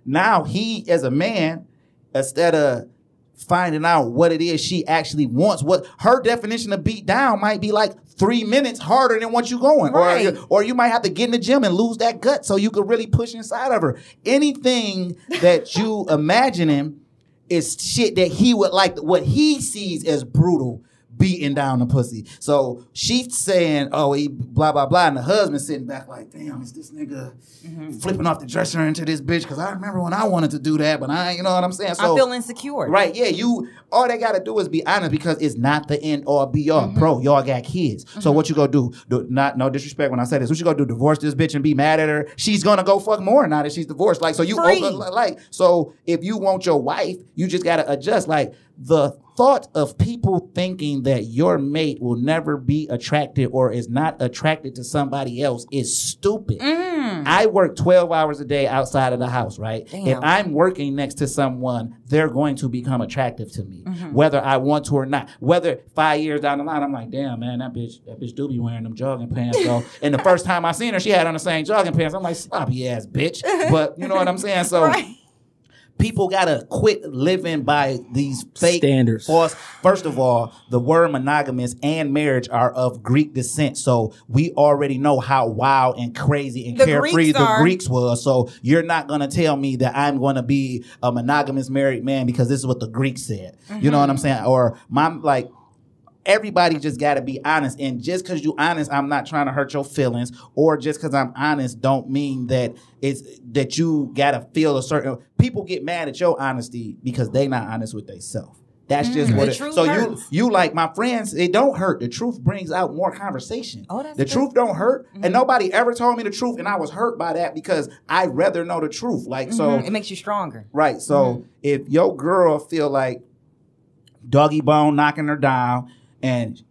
now he as a man, instead of finding out what it is she actually wants, what her definition of beat down might be like three minutes harder than what you're going. Right. Or, or you might have to get in the gym and lose that gut so you could really push inside of her. Anything that you imagine him is shit that he would like, what he sees as brutal. Beating down the pussy. So she's saying, oh, he blah, blah, blah. And the husband sitting back like, damn, is this nigga mm-hmm. flipping off the dresser into this bitch? Because I remember when I wanted to do that, but I, you know what I'm saying? So, I feel insecure. Right, yeah, you all they gotta do is be honest because it's not the end all be all. Mm-hmm. Bro, y'all got kids. So mm-hmm. what you gonna do? do? Not no disrespect when I say this. What you gonna do? Divorce this bitch and be mad at her? She's gonna go fuck more now that she's divorced. Like so you Free. like so if you want your wife, you just gotta adjust. Like the thought of people thinking that your mate will never be attracted or is not attracted to somebody else is stupid. I work 12 hours a day outside of the house, right? If I'm working next to someone, they're going to become attractive to me, Mm-hmm. whether I want to or not. Whether five years down the line, I'm like, damn, man, that bitch, that bitch do be wearing them jogging pants. So, and the first time I seen her, she had on the same jogging pants. I'm like, sloppy ass bitch. But you know what I'm saying? So Right. People gotta quit living by these fake Standards. false. First of all, the word monogamous and marriage are of Greek descent, so we already know how wild and crazy and The carefree Greeks the are. Greeks were. So you're not gonna tell me that I'm gonna be a monogamous married man because this is what the Greeks said. You know what I'm mm-hmm. saying? Or my like everybody just got to be honest and just because you honest i'm not trying to hurt your feelings or just because i'm honest don't mean that it's that you got to feel a certain people get mad at your honesty because they not honest with themselves that's just mm. what it, so you hurts. you like my friends it don't hurt the truth brings out more conversation Oh, that's the good. truth don't hurt and mm-hmm. nobody ever told me the truth and i was hurt by that because i'd rather know the truth like so mm-hmm. it makes you stronger. Right. So mm-hmm. if your girl feel like doggy bone knocking her down, and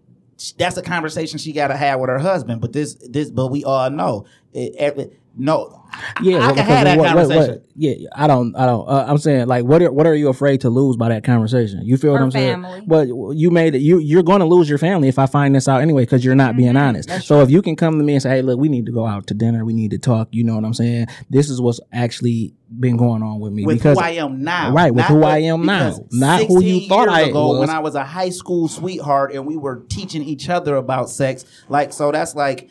that's a conversation she got to have with her husband. But this, this, but we all know it, no. Yeah, I well, can have that what- what- what- conversation. yeah, I don't, I don't. Uh, I'm saying, like, what are what are you afraid to lose by that conversation? You feel what Her I'm family. saying? But you made it. You you're going to lose your family if I find this out anyway because you're not Mm-hmm. being honest. So if you can come to me and say, hey, look, we need to go out to dinner. We need to talk. You know what I'm saying? This is what's actually been going on with me with because who I am now. Right, with Not who I am now. Not who you thought years I ago was. when I was a high school sweetheart and we were teaching each other about sex. Like, so that's like,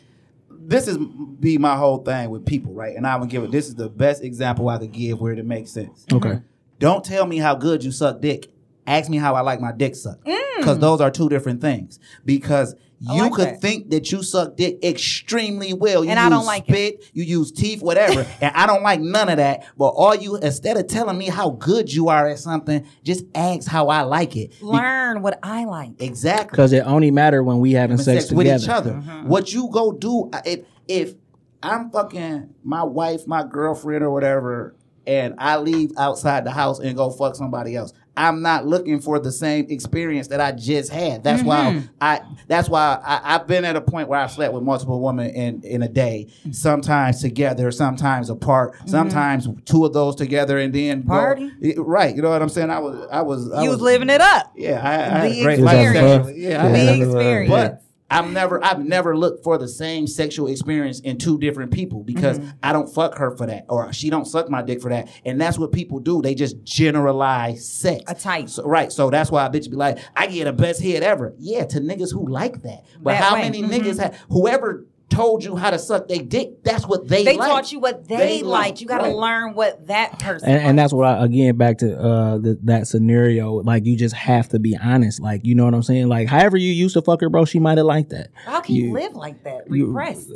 this is be my whole thing with people, right? And I would give it. This is the best example I could give where it makes sense. okay. Don't tell me how good you suck dick. Ask me how I like my dick sucked. Mm. Because those are two different things. Because you like could that. think that you suck dick extremely well. You And I don't like it. you use teeth, whatever. and I don't like none of that. But all you, instead of telling me how good you are at something, just ask how I like it. Be- Learn what I like. exactly Because it only matter when we having having sex, sex with together. each other. Mm-hmm. What you go do uh, if if I'm fucking my wife, my girlfriend, or whatever, and I leave outside the house and go fuck somebody else. I'm not looking for the same experience that I just had. That's Mm-hmm. why I. That's why I, I've been at a point where I've slept with multiple women in in a day. Sometimes together, sometimes apart. Sometimes two of those together, and then go- Mm-hmm. Party? Yeah, right? You know what I'm saying? I was. I was. I You was living it up. Yeah, I, I had The a great experience. Yeah, I had The experience. but I've never I've never looked for the same sexual experience in two different people because Mm-hmm. I don't fuck her for that or she don't suck my dick for that. And that's what people do. They just generalize sex. A type. So, right. So that's why a bitch be like, I get the best head ever. Yeah, to niggas who like that. But That how way. many Mhm. niggas have whoever told you how to suck their dick, that's what they They like. taught you what they, They like, liked. You got to right. learn what that person. and, and that's what I again back to uh the, that scenario. Like you just have to be honest. Like you know what I'm saying. Like however you used to fuck her, bro, she might have liked that. How can you, you- live like that? You- Repressed.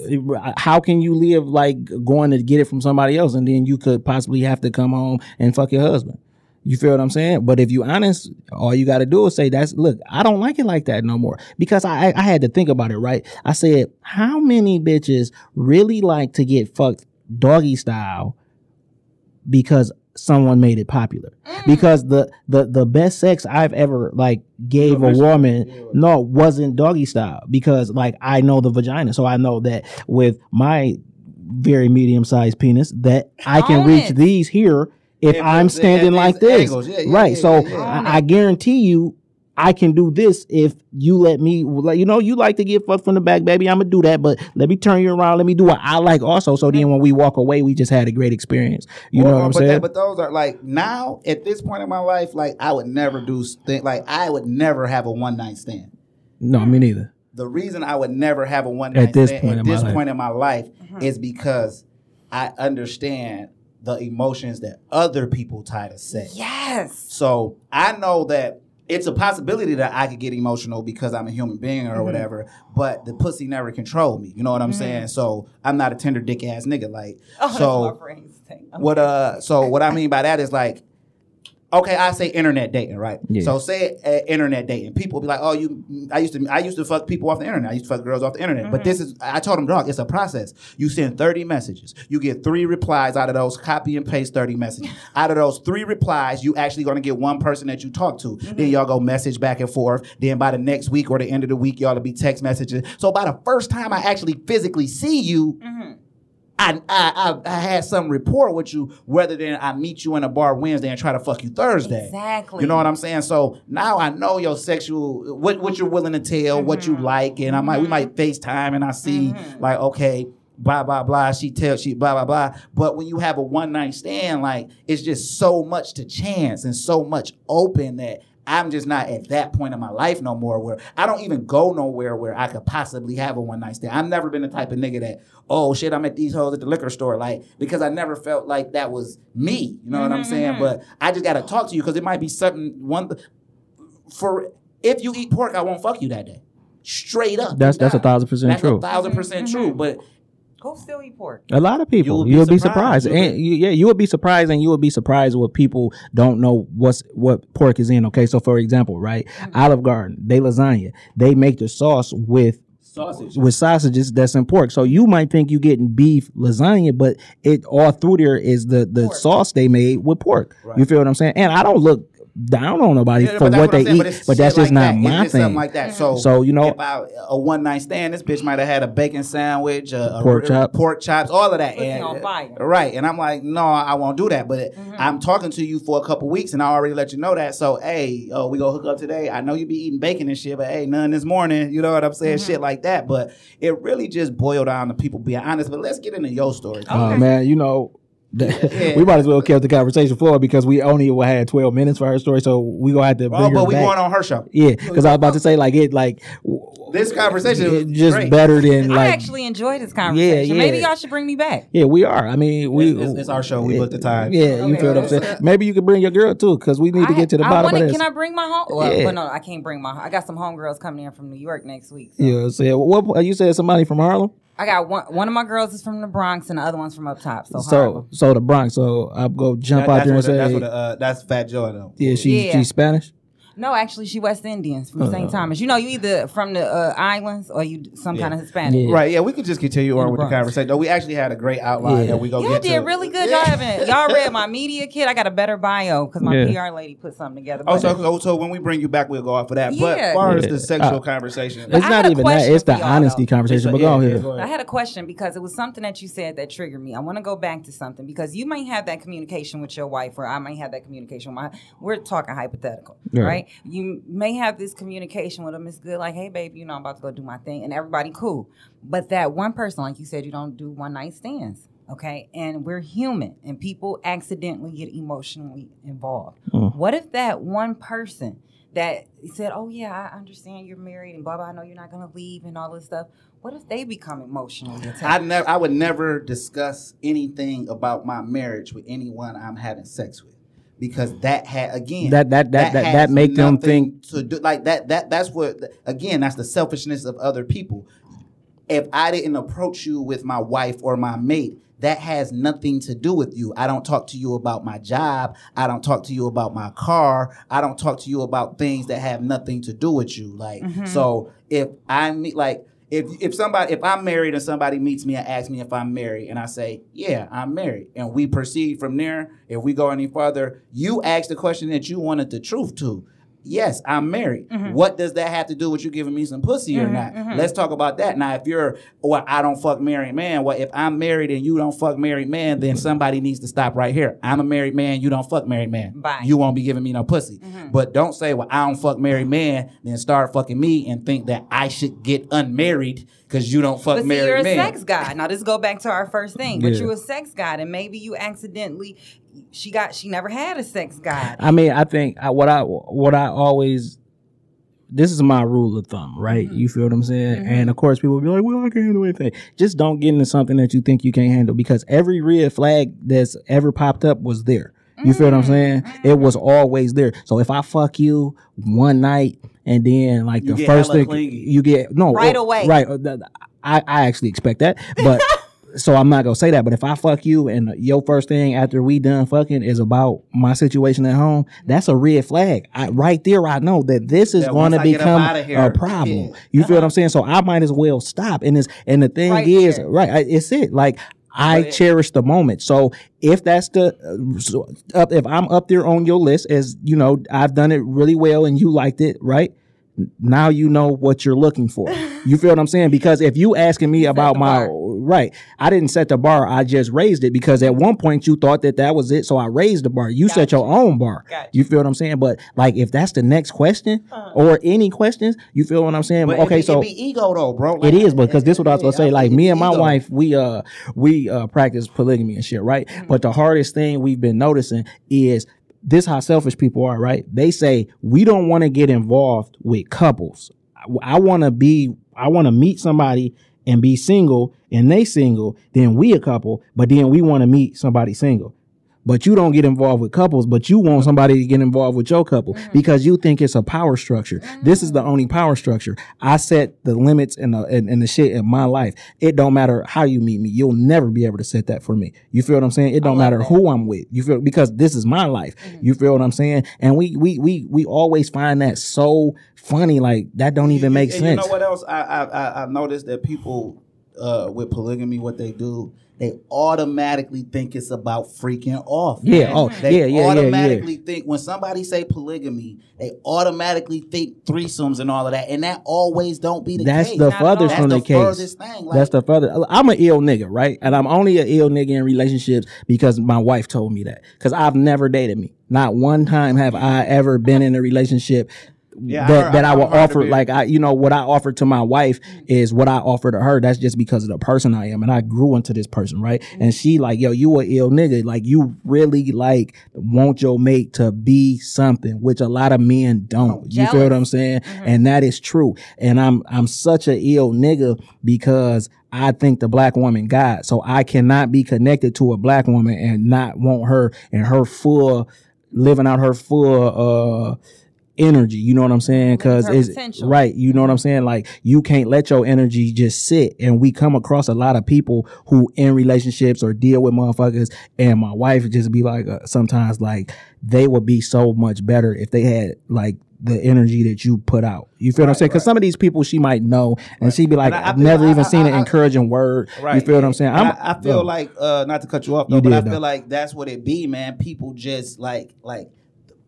how can you live like going to get it from somebody else, and then you could possibly have to come home and fuck your husband? You feel what I'm saying? But if you honest, all you got to do is say, "That's look, I don't like it like that no more." Because I I had to think about it. Right? I said, how many bitches really like to get fucked doggy style because someone made it popular? Mm. Because the the the best sex I've ever like gave a woman no wasn't doggy style because like I know the vagina, so I know that with my very medium sized penis that I can Own reach it. these here if If I'm standing like this. Yeah, yeah, right. yeah, so yeah, yeah. I, I guarantee you I can do this if you let me like you know you like to get fucked from the back, baby. I'm gonna do that, but let me turn you around. Let me do what I like also. So then when we walk away, we just had a great experience. You know what I'm saying? That, but those are like now at this point in my life, like I would never do th- like I would never have a one night stand. no, me neither. The reason I would never have a one night At this stand point at in this point in my life uh-huh. is because I understand the emotions that other people tie to sex. yes. So I know that it's a possibility that I could get emotional because I'm a human being or whatever, but the pussy never controlled me. You know what I'm saying? So I'm not a tender dick ass nigga. Like Oh, so my phrase thing. what uh so what I mean by that is like okay, I say internet dating, right? Yeah. So say uh, internet dating. People be like, "Oh, you I used to I used to fuck people off the internet. I used to fuck girls off the internet." But this is I told them, "Dog, it's a process. You send 30 messages. You get 3 replies out of those, copy and paste 30 messages. out of those 3 replies, you actually going to get one person that you talk to. Then y'all go message back and forth. Then by the next week or the end of the week, y'all will be text messages. So by the first time I actually physically see you, I, I I I had some rapport with you, rather than I meet you in a bar Wednesday and try to fuck you Thursday. Exactly. You know what I'm saying? So now I know your sexual what what you're willing to tell, what Mm-hmm. you like, and I might we might FaceTime and I see like okay. Blah blah blah. She tells she blah blah blah. But when you have a one night stand, like it's just so much to chance and so much open that I'm just not at that point in my life no more where I don't even go nowhere where I could possibly have a one night stand. I've never been the type of nigga that, oh shit, I'm at these hoes at the liquor store. Like, because I never felt like that was me. You know what I'm mm-hmm, saying? Mm-hmm. But I just gotta talk to you because it might be something one for if you eat pork, I won't fuck you that day. Straight up. That's- that's a thousand percent That's true. a thousand percent mm-hmm. true. But Go still eat pork. A lot of people. will You'll, be surprised. surprised. And you, yeah, you would be surprised and you would be surprised what people don't know what's what pork is in. Okay. So for example, right? Mm-hmm. Olive Garden, they lasagna. They make the sauce with sausage. with sausages that's in pork. So you might think you're getting beef lasagna, but it all through there is the the sauce they made with pork. You feel what I'm saying? And I don't look down on nobody Yeah, for what they saying, eat, but but, that's just like not that. My just something thing. like that. So, So, you know- if I, a one night stand, this bitch might have had a bacon sandwich, a, a Pork r- chop. pork chops, all of that. Pussy And- on fire. Right, and I'm like, no, I won't do that. But mm-hmm. I'm talking to you for a couple weeks, and I already let you know that. So, hey, oh, we go hook up today. I know you be eating bacon and shit, but hey, none this morning. You know what I'm saying? Mm-hmm. Shit like that. But it really just boiled down to people being honest. But let's get into your story. Oh man, you know. Yeah. we might as well kept the conversation forward because we only had twelve minutes for her story, so we gonna have to oh, bring Oh, her but we back. going on her show. Yeah, because I was about to say like it like This conversation it was just great. better than I actually enjoyed this conversation. yeah. yeah. Maybe y'all should bring me back. yeah we are. I mean we It's- it's- it's our show. We booked the time. Yeah, you feel what I'm saying. Maybe you could bring your girl too because we need to get to the I bottom wanna- of this. Can I bring my home? Well, Yeah. but no, I can't bring my. I got some homegirls coming in from New York next week. Yeah, so. you know what I'm saying? What you said somebody from Harlem? I got one. One of my girls is from the Bronx, and the other one's from up top. So, So Harlem. so the Bronx. So I'll go jump That- out there and the- say that's what the, uh, that's Fat Joe though. yeah she's Yeah. she's Spanish. No, actually, she West Indians from Uh, St. Thomas. You know, you either from the uh, islands or you some kind of Hispanic. Yeah. Right, yeah, we could just continue on the with the conversation. No, we actually had a great outline Yeah. that we go Y'all get did to. really good. Y'all haven't y'all read my media kit. I got a better bio because my Yeah. PR lady put something together. Oh, But- so, so, so when we bring you back, we'll go off of that. But Yeah. as far as the sexual Uh, conversation, It's not even that. It's the honesty though. conversation. But Yeah, go yeah, ahead. go ahead. I had a question because it was something that you said that triggered me. I want to go back to something because you might have that communication with your wife, or I might have that communication with my. We're talking hypothetical, Right. You may have this communication with them. It's good, like, hey, babe, you know, I'm about to go do my thing, and everybody cool. But that one person, like you said, you don't do one night stands. Okay, and we're human, and people accidentally get emotionally involved. Mm. What if that one person that said, "Oh yeah, I understand you're married, and blah blah, I know you're not gonna leave, and all this stuff," what if they become emotionally attached? I never, I would never discuss anything about my marriage with anyone I'm having sex with, because that had again That- that- that- that- has that make them think- to do like that. That that's what again that's the selfishness of other people. If I didn't approach you with my wife or my mate, that has nothing to do with you. I don't talk to you about my job. I don't talk to you about my car. I don't talk to you about things that have nothing to do with you. Like mm-hmm. so, if I meet like if if somebody if I'm married and somebody meets me and asks me if I'm married and I say yeah I'm married and we proceed from there. If we go any further, you ask the question that you wanted the truth to. Yes, I'm married. Mm-hmm. What does that have to do with you giving me some pussy or mm-hmm, not? Mm-hmm. Let's talk about that. Now, if you're, well, I don't fuck married man. Well, if I'm married and you don't fuck married man, then somebody needs to stop right here. I'm a married man. You don't fuck married man. Bye. You won't be giving me no pussy. But don't say, well, I don't fuck married man, then start fucking me and think that I should get unmarried because you don't fuck But see, married you're a man. sex guy. Now this go back to our first thing. But you're a sex guy, and maybe you accidentally she got she never had a sex guy. I mean, I think I, what I what I always this is my rule of thumb, right? Mm-hmm. You feel what I'm saying? And of course, people will be like, "Well, I can't handle anything." Just don't get into something that you think you can't handle because every red flag that's ever popped up was there. You feel what I'm saying? Mm-hmm. It was always there. So if I fuck you one night and then like You the first thing clingy. you get no Right away. right? uh, I I actually expect that, but. So I'm not gonna say that, but if I fuck you and your first thing after we done fucking is about my situation at home, that's a red flag. I, right there, I know that this is That going to I get up become a problem. yeah. You feel what I'm saying? So I might as well stop. And it's and the thing Right is, there. right? It's it. Like I But it- cherish the moment. So if that's the uh, if I'm up there on your list, as you know, I've done it really well, and you liked it, right? Now you know what you're looking for. You feel what I'm saying? Because if you asking me about my right, I didn't set the bar. I just raised it because at one point you thought that that was it, so I raised the bar. You set your own bar. Gotcha. You feel what I'm saying? But like, if that's the next question or any questions, you feel what I'm saying? But okay, it be, so it be ego though, bro. it is because this is what I was gonna say. Like me and my ego. wife, we uh we uh practice polygamy and shit, right? But the hardest thing we've been noticing is this how selfish people are, right? They say we don't want to get involved with couples. I, want to be, I want to meet somebody and be single, and they single. Then we a couple, but then we want to meet somebody single. But you don't get involved with couples, but you want somebody to get involved with your couple because you think it's a power structure. This is the only power structure. I set the limits and the and, and the shit in my life. It don't matter how you meet me. You'll never be able to set that for me. You feel what I'm saying? It don't matter who I'm with. You feel because this is my life. You feel what I'm saying? And we we we we always find that so funny. Like that don't even make and sense. You know what else? I I I I've noticed that people uh, with polygamy, what they do, they automatically think it's about freaking off. Yeah, oh, They yeah, yeah, yeah, automatically think when somebody say polygamy, they automatically think threesomes and all of that, and that always don't be the That's case. the Not at furthest That's from the, the case. furthest thing. Like, That's the further. I'm an ill nigga, right? And I'm only an ill nigga in relationships because my wife told me that. Because I've never dated me. Not one time have I ever been in a relationship Yeah, that, heard- that I I- will offer. Like I, you know, what I offer to my wife is what I offer to her. That's just because of the person I am, and I grew into this person, right? And she like, yo, you a ill nigga. Like you really like want your mate to be something, which a lot of men don't. You feel what I'm saying? And that is true. And I'm I'm such a ill nigga because I think the black woman God. So I cannot be connected to a black woman and not want her and her full living out her full uh energy. You know what I'm saying? Because it's potential. right. You know what I'm saying? Like you can't let your energy just sit. And we come across a lot of people who in relationships or deal with motherfuckers. And my wife just be like, uh, sometimes like they would be so much better if they had like the energy that you put out. You feel what I'm saying? Because some of these people she might know, and she'd be like, I- I I've never I- even I- seen I- an I- encouraging word. You feel what I'm saying? I'm, I, I feel yo, like uh not to cut you off though, You but I did, feel though. like that's what it be, man. People just like like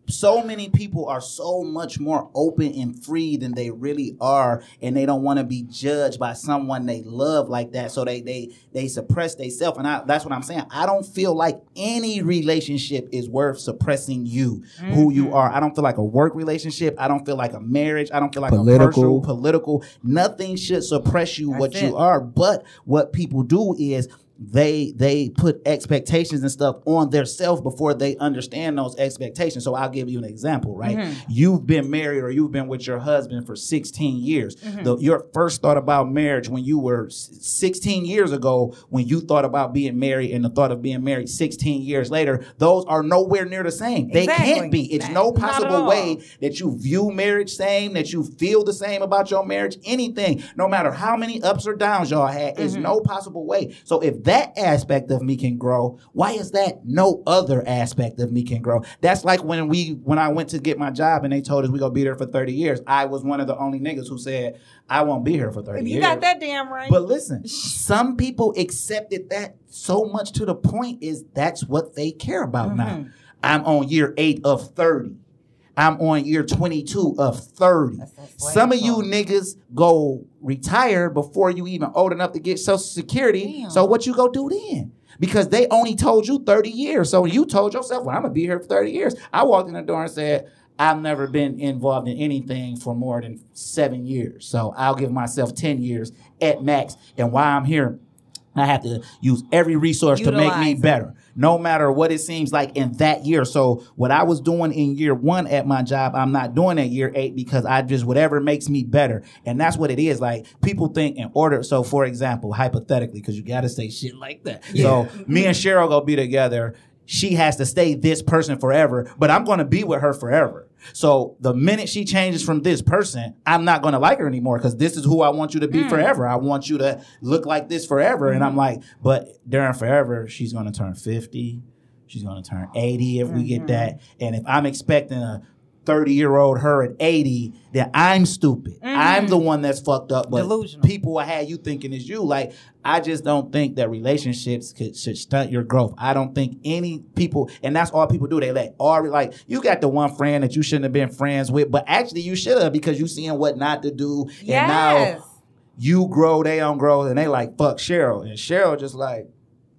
so many people are so much more open and free than they really are and they don't want to be judged by someone they love like that. So they they they suppress themselves and I, that's what i'm saying. I don't feel like any relationship is worth suppressing you who you mm-hmm. are. I don't feel like a work relationship. I don't feel like a marriage. I don't feel like a Political. personal political. Nothing should suppress you what That's you are. But what people do is they they put expectations and stuff on their self before they understand those expectations. So I'll give you an example, right? Mm-hmm. You've been married or you've been with your husband for 16 years. Mm-hmm. The, your first thought about marriage when you were 16 years ago, when you thought about being married and the thought of being married 16 years later, those are nowhere near the same. They Exactly. can't be. It's no possible way that you view marriage same, that you feel the same about your marriage, anything, no matter how many ups or downs y'all had, is Mm-hmm. no possible way. So if that aspect of me can grow, why is that no other aspect of me can grow? That's like when we when I went to get my job and they told us we gonna be there for 30 years. I was one of the only niggas who said I won't be here for 30 You years. got that damn right. But listen, some people accepted that so much to the point is that's what they care about now. Mm-hmm. I'm on year eight of 30. I'm on year 22 of 30. That's that slave Some of you niggas go retire before you even old enough to get Social Security. Damn. So what you go do then? Because they only told you 30 years. So you told yourself, well, I'm gonna be here for 30 years. I walked in the door and said, I've never been involved in anything for more than seven years. So I'll give myself 10 years at max. And while I'm here, I have to use every resource to make me Utilize better, no matter what it seems like in that year. So what I was doing in year one at my job, I'm not doing at year eight because I just whatever makes me better, and that's what it is. Like people think in order. So for example, hypothetically, because you got to say shit like that. So me and Sheryl go be together. She has to stay this person forever, but I'm going to be with her forever. So the minute she changes from this person, I'm not going to like her anymore because this is who I want you to be mm. forever. I want you to look like this forever. And I'm mm-hmm. like, but during forever, she's going to turn 50. She's going to turn 80 if we get mm-hmm. that. And if I'm expecting a 30 year old her at 80, that I'm stupid. I'm the mm-hmm. one that's fucked up. But Delusional. people will have you thinking it's you. Like, I just don't think that relationships could, should stunt your growth. I don't think any people, and that's all people do. They let all like you got the one friend that you shouldn't have been friends with, but actually you should have because you seeing what not to do, and now you grow, they don't grow, and they like fuck Sheryl, and Sheryl just like,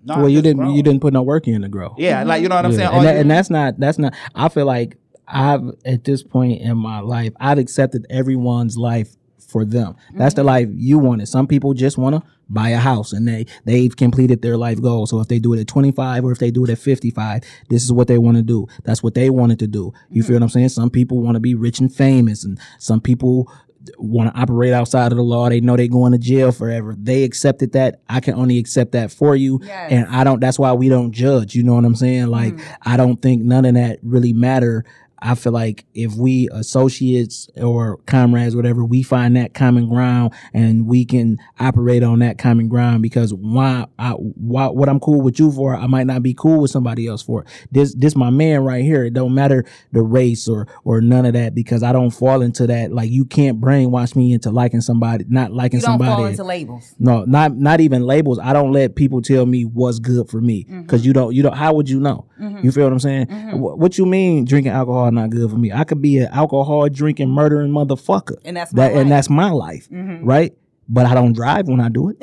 no, well, you didn't you didn't put no work in to grow. yeah, like you know what I'm Yeah, saying. And, that, and that's not that's not. I feel like I've at this point in my life, I've accepted everyone's life for them. That's the mm-hmm. life you wanted. Some people just want to buy a house and they they've completed their life goal. So if they do it at 25 or if they do it at 55, this is what they want to do. That's what they wanted to do. You mm-hmm. feel what I'm saying? Some people want to be rich and famous and some people want to operate outside of the law. They know they're going to jail forever. They accepted that. I can only accept that for you. Yes. And I don't, that's why we don't judge. You know what I'm saying? Like, mm-hmm. I don't think none of that really matter. I feel like if we associates or comrades, whatever, we find that common ground and we can operate on that common ground because why, I, why, what I'm cool with you for, I might not be cool with somebody else for. This, this my man right here. It don't matter the race or, or none of that because I don't fall into that. Like you can't brainwash me into liking somebody, not liking You don't somebody. fall into labels. No, not not even labels. I don't let people tell me what's good for me Mm-hmm. because you don't you don't. How would you know? You feel what I'm saying? Wh- What, you mean drinking alcohol not good for me? I could be an alcohol drinking murdering motherfucker, And that's my that, and that's my life, mm-hmm. right? But I don't drive when I do it,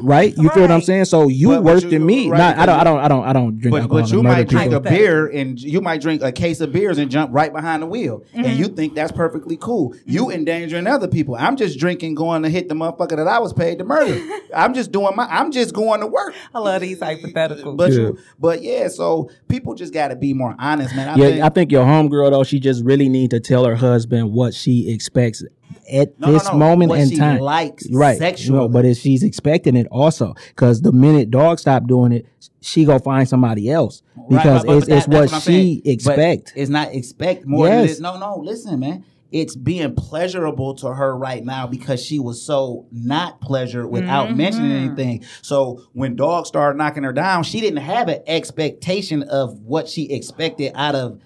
right? You feel what I'm Right. saying? So you But- but worse you- than me. right, Not, I don't. I don't. I don't. I don't drink But, alcohol. but you murder might drink people. a beer and you might drink a case of beers and jump right behind the wheel, and you mm-hmm. think that's perfectly cool. You mm-hmm. endangering other people. I'm just drinking, going to hit the motherfucker that I was paid to murder. I'm just doing my. I'm just going to work. I love these hypotheticals. But Yeah. you, but yeah. So people just got to be more honest, man. I yeah, think, I think your homegirl though, she just really need to tell her husband what she expects at No, no, this no. moment What in she time. likes right? sexually. No, but if she's expecting it also, because the minute dog stop doing it, she go find somebody else because Right, but- it's, but it's that- what, that's she saying. But expect. It's not expect more than it Yes. is. No, no. Listen, man. It's being pleasurable to her right now because she was so not pleasured without Mm-hmm. mentioning anything. So when dog started knocking her down, she didn't have an expectation of what she expected out of.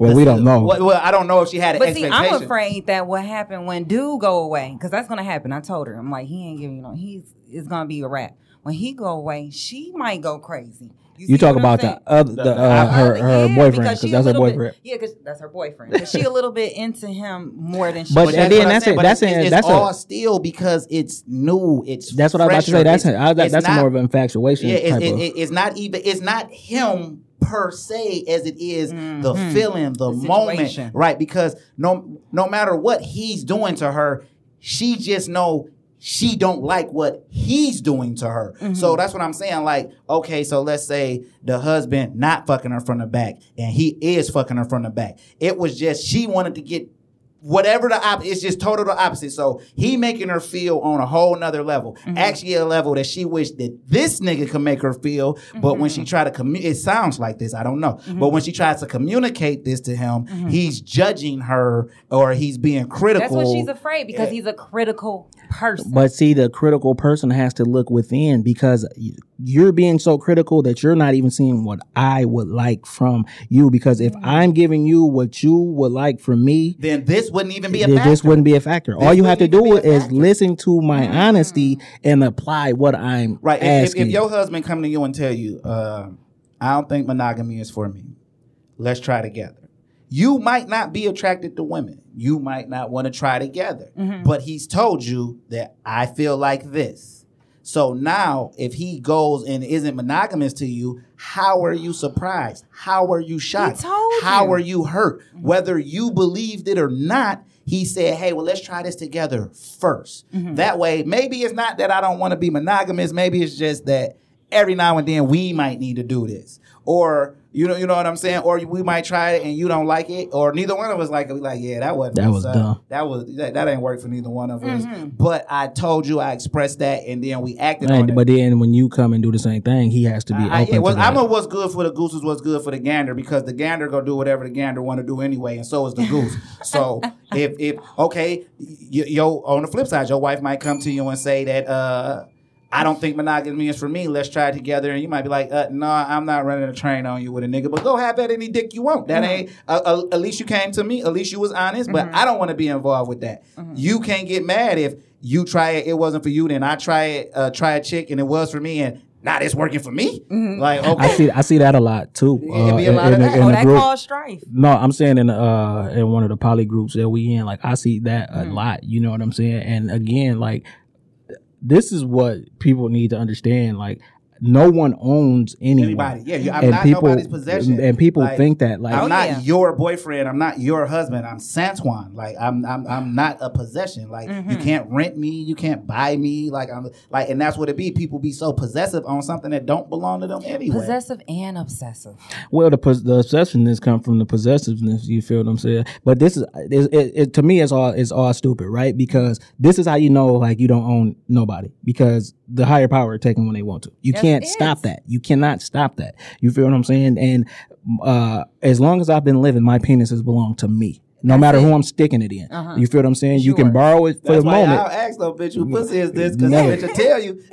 Well, we don't know. Well, well, I don't know if she had an But see, expectation. I'm afraid that what happened when dude go away, because that's gonna happen. I told her, I'm like, he ain't giving you know, he's it's gonna be a wrap. When he go away, she might go crazy. you see talk about saying? the other, the, uh, her her Yeah, boyfriend because because she a that's her little bit- boyfriend. yeah, because that's her boyfriend. 'Cause she a little bit into him more than she. But But and that's then that's it. but That's it. it's That's all a, still because it's new. It's that's what I was about to say. That's It's- I, that, it's that's not- more of an infatuation. Yeah, it's, type it, of, it- it's not even. It's not him per se as it is the Mhm. feeling, the, The moment, right? Because no, no matter what he's doing to her, she just know she don't like what he's doing to her. Mm-hmm. So that's what I'm saying. Like, okay, so let's say the husband not fucking her from the back, and he is fucking her from the back. It was just she wanted to get whatever the op it's just total the opposite. So he making her feel on a whole nother level. Mm-hmm. Actually a level that she wished that this nigga could make her feel. But when Mm-hmm. she tried to commu it sounds like this, I don't know. But when she tries to communicate this to him, he's judging her or he's being critical. Mm-hmm. That's what she's afraid because he's a critical person. But see, the critical person has to look within because you're being so critical that you're not even seeing what I would like from you. Because if Mm. I'm giving you what you would like from me, then this wouldn't even be a then factor. this wouldn't be a factor. All you have to do even be a is factor. listen to my honesty and apply what I'm Right. If, if, asking. if your husband come to you and tell you, uh, I don't think monogamy is for me. Let's try together. You might not be attracted to women. You might not want to try together. But he's told you that I feel like this. So now, if he goes and isn't monogamous to you, how are you surprised? How are you shocked? how you. are you hurt? Mm-hmm. Whether you believed it or not, he said, Hey, well, let's try this together 1st mm-hmm. That way, maybe it's not that I don't want to be monogamous. Maybe it's just that every now and then we might need to do this. Or you know, you know what I'm saying? Or we might try it and you don't like it, or neither one of us like it. We like, yeah, that wasn't That was uh, dumb. That was that, that ain't work for neither one of us. Mm-hmm. But I told you, I expressed that, and then we acted on and, it. but then when you come and do the same thing, he has to be I, open yeah, well, to I that. know what's good for the goose is what's good for the gander because the gander gonna do whatever the gander want to do anyway, and so is the goose. so if if okay, y- yo on the flip side, your wife might come to you and say that uh, I don't think monogamy is for me. Let's try it together, and you might be like, uh, No, I'm not running a train on you with a nigga, but go have that any dick you want. That ain't uh, uh, at least you came to me. At least you was honest, but I don't want to be involved with that. You can't get mad if you try it, it wasn't for you. Then I try it, uh, try a chick, and it was for me, and. Not it's working for me. Like okay, I see I see that a lot too. It be a uh, lot of that. in oh, that group. caused strife. No, I'm saying in uh in one of the poly groups that we in, like I see that a lot. You know what I'm saying? And again, like this is what people need to understand. Like no one owns anyone. anybody. Yeah, you, I'm and not people nobody's possession. and people Like, think that like I'm not yeah. your boyfriend. I'm not your husband. I'm Santuan. Like I'm, I'm, I'm not a possession. Like you Mm-hmm. can't rent me. You can't buy me. Like I'm, like, and that's what it be. People be so possessive on something that don't belong to them anyway. Possessive and obsessive. Well, the pos- the obsessiveness come from the possessiveness. You feel what I'm saying? But this is it, it, it, to me. It's all it's all stupid, right? Because this is how you know like you don't own nobody because the higher power are taking when they want to. You That's can't it. stop that. You cannot stop that. You feel what I'm saying? And uh, as long as I've been living, my penis has belonged to me. No matter who I'm sticking it in. Uh-huh. You feel what I'm saying? You can borrow it for That's the why moment. I'll ask though, bitch, who pussy is this? Because Never. bitch will tell you.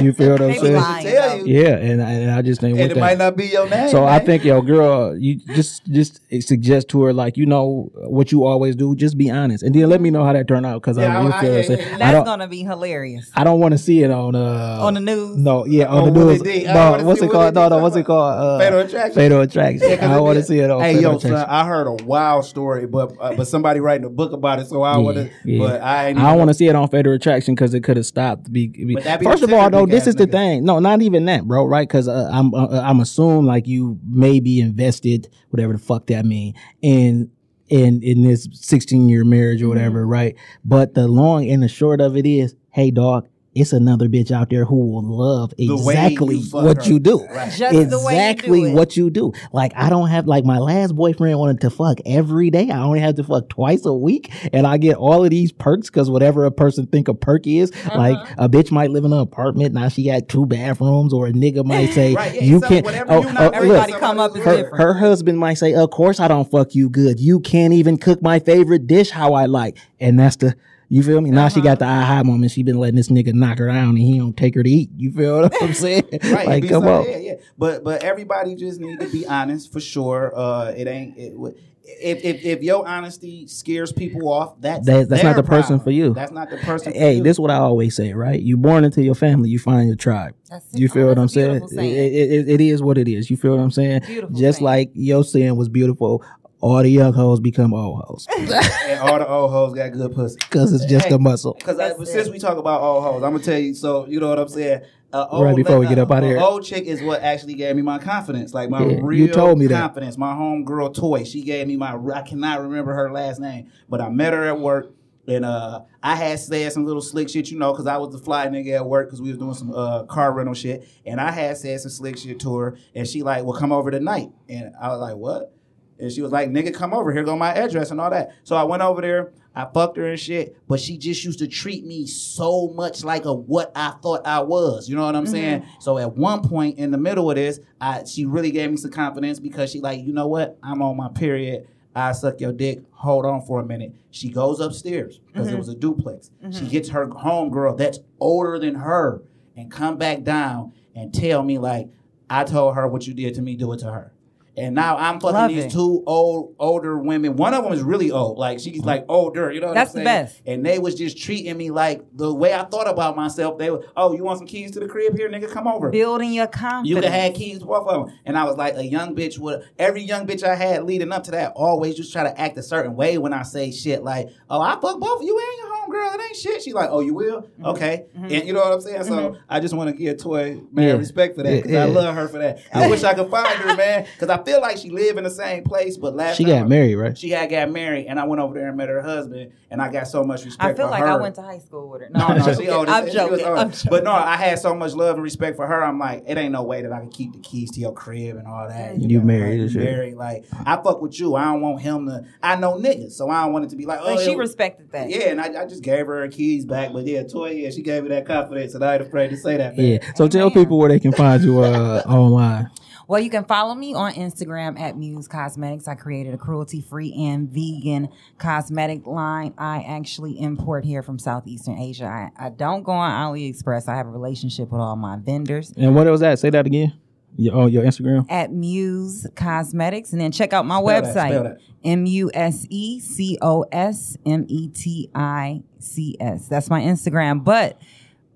You feel what I'm They saying? lying, tell you. Yeah, and, I- and I just think And with it that. might not be your name. So I think, yo, girl, you just just suggest to her like you know what you always do. Just be honest, and then let me know how that turned out because Yeah, I, you I- feel I- what I'm saying? yeah, I That's don't. gonna be hilarious I don't want to see it on uh on the news. No, yeah, on, On the news. D. I No, what's it called? No, no, what's it called? Uh, Fatal Attraction. Fatal Attraction. Yeah, 'cause I want to see it on Hey, yo, son, I heard a wild story, but uh, but somebody writing a book about it, so I Yeah, want to. But I. I don't want to see it on Fatal Attraction because it could have stopped. Be, be- But that be First of all, typical this is the thing. No, not even that, bro. Right? Because uh, I'm uh, I'm assuming like you may be invested, whatever the fuck that mean, in in in this 16 year marriage or whatever, Mm-hmm. right? But the long and the short of it is, hey, dog. It's another bitch out there who will love exactly you what her. you do. Right. Just the way you do exactly what you do. Like I don't have like my last boyfriend wanted to fuck every day. I only have to fuck twice a week, and I get all of these perks because whatever a person think a perk is, Uh-huh. like a bitch might live in an apartment now she got two bathrooms, or a nigga might say Right, yeah, you so can't. whatever Oh, you oh, Everybody look, come up as her, different. her husband might say, "Of course I don't fuck you good. You can't even cook my favorite dish how I like," and that's the. You feel me? Now she got the aha moment. She been letting this nigga knock her down, and he don't take her to eat. You feel what I'm saying? Right, like, come so- on. Yeah, yeah. But but everybody just need to be honest for sure. Uh, it ain't. It, would- if, if if your honesty scares people off, that's That- that's their not the person for you. That's not the person. for Hey, you. this is what I always say, right? You born into your family, you find your tribe. That's. You feel Oh, what I'm saying? saying. It, it- it- it is what it is. You feel what I'm saying? Beautiful Just saying. like your saying was beautiful. All the young hoes become old hoes and all the old hoes got good pussy. because it's just Hey, a muscle. Because since we talk about old hoes, I'm gonna tell you. So you know what I'm saying. Uh, old, Right before we get up outta uh, here. Old chick is what actually gave me my confidence, like my Yeah, you real told me that. confidence. My homegirl Toy, she gave me my. I cannot remember her last name, but I met her at work. And uh, I had said some little slick shit, you know, because I was the fly nigga at work because we was doing some uh, car rental shit. And I had said some slick shit to her, and she like, "Well, come over tonight." And I was like, "What?" And she was like, nigga, come over here, go my address and all that. So I went over there, I fucked her and shit, but she just used to treat me so much like a what I thought I was. You know what I'm mm-hmm. saying? So at one point in the middle of this, I she really gave me some confidence because she like, you know what? I'm on my period. I suck your dick. Hold on for a minute. She goes upstairs because it mm-hmm. was a duplex. She mm-hmm. gets her homegirl that's older than her and come back down and tell me like, I told her what you did to me, do it to her. And now I'm fucking Love these it. two old older women. One of them is really old, like she's like older. You know what That's I'm the best. And they was just treating me like the way I thought about myself. They were, oh, you want some keys to the crib here, nigga? Come over. Building your confidence. You could have keys to both of them. And I was like, a young bitch would, every young bitch I had leading up to that always just try to act a certain way when I say shit like, oh, I fuck both of you and your homegirl. It ain't shit. She's like, oh, you will? Mm-hmm. Okay. And you know what I'm saying? So I just want to give Toy, man, Yeah. respect for that because I Yeah. love her for that. I wish I could find her, man, because I feel like she live in the same place, but last She time got married, right? She had got married, and I went over there and met her husband, and I got so much respect I feel for like her. I went to high school with her. No, I'm no, she older. I'm She was joking. I'm joking. But no, I had so much love and respect for her. I'm like, it ain't no way that I can keep the keys to your crib and all that. You got- married you and shit. married. Like, I fuck with you. I don't want him to. I know niggas, so I don't want it to be like, oh, and she it- respected that. Yeah, and I, I just gave her her keys back. But yeah, Toy, yeah, she gave me that confidence, and I ain't afraid to say that. Man. Yeah. So tell people where they can find you uh, online. Well, you can follow me on Instagram at Muse Cosmetics. I created a cruelty free and vegan cosmetic line. I actually import here from Southeastern Asia. I, I don't go on AliExpress. I have a relationship with all my vendors And what was that? Say that again. Your, on your Instagram. at Muse Cosmetics. And then check out my Spell website. M U S E C O S M E T I C S. That's my Instagram. But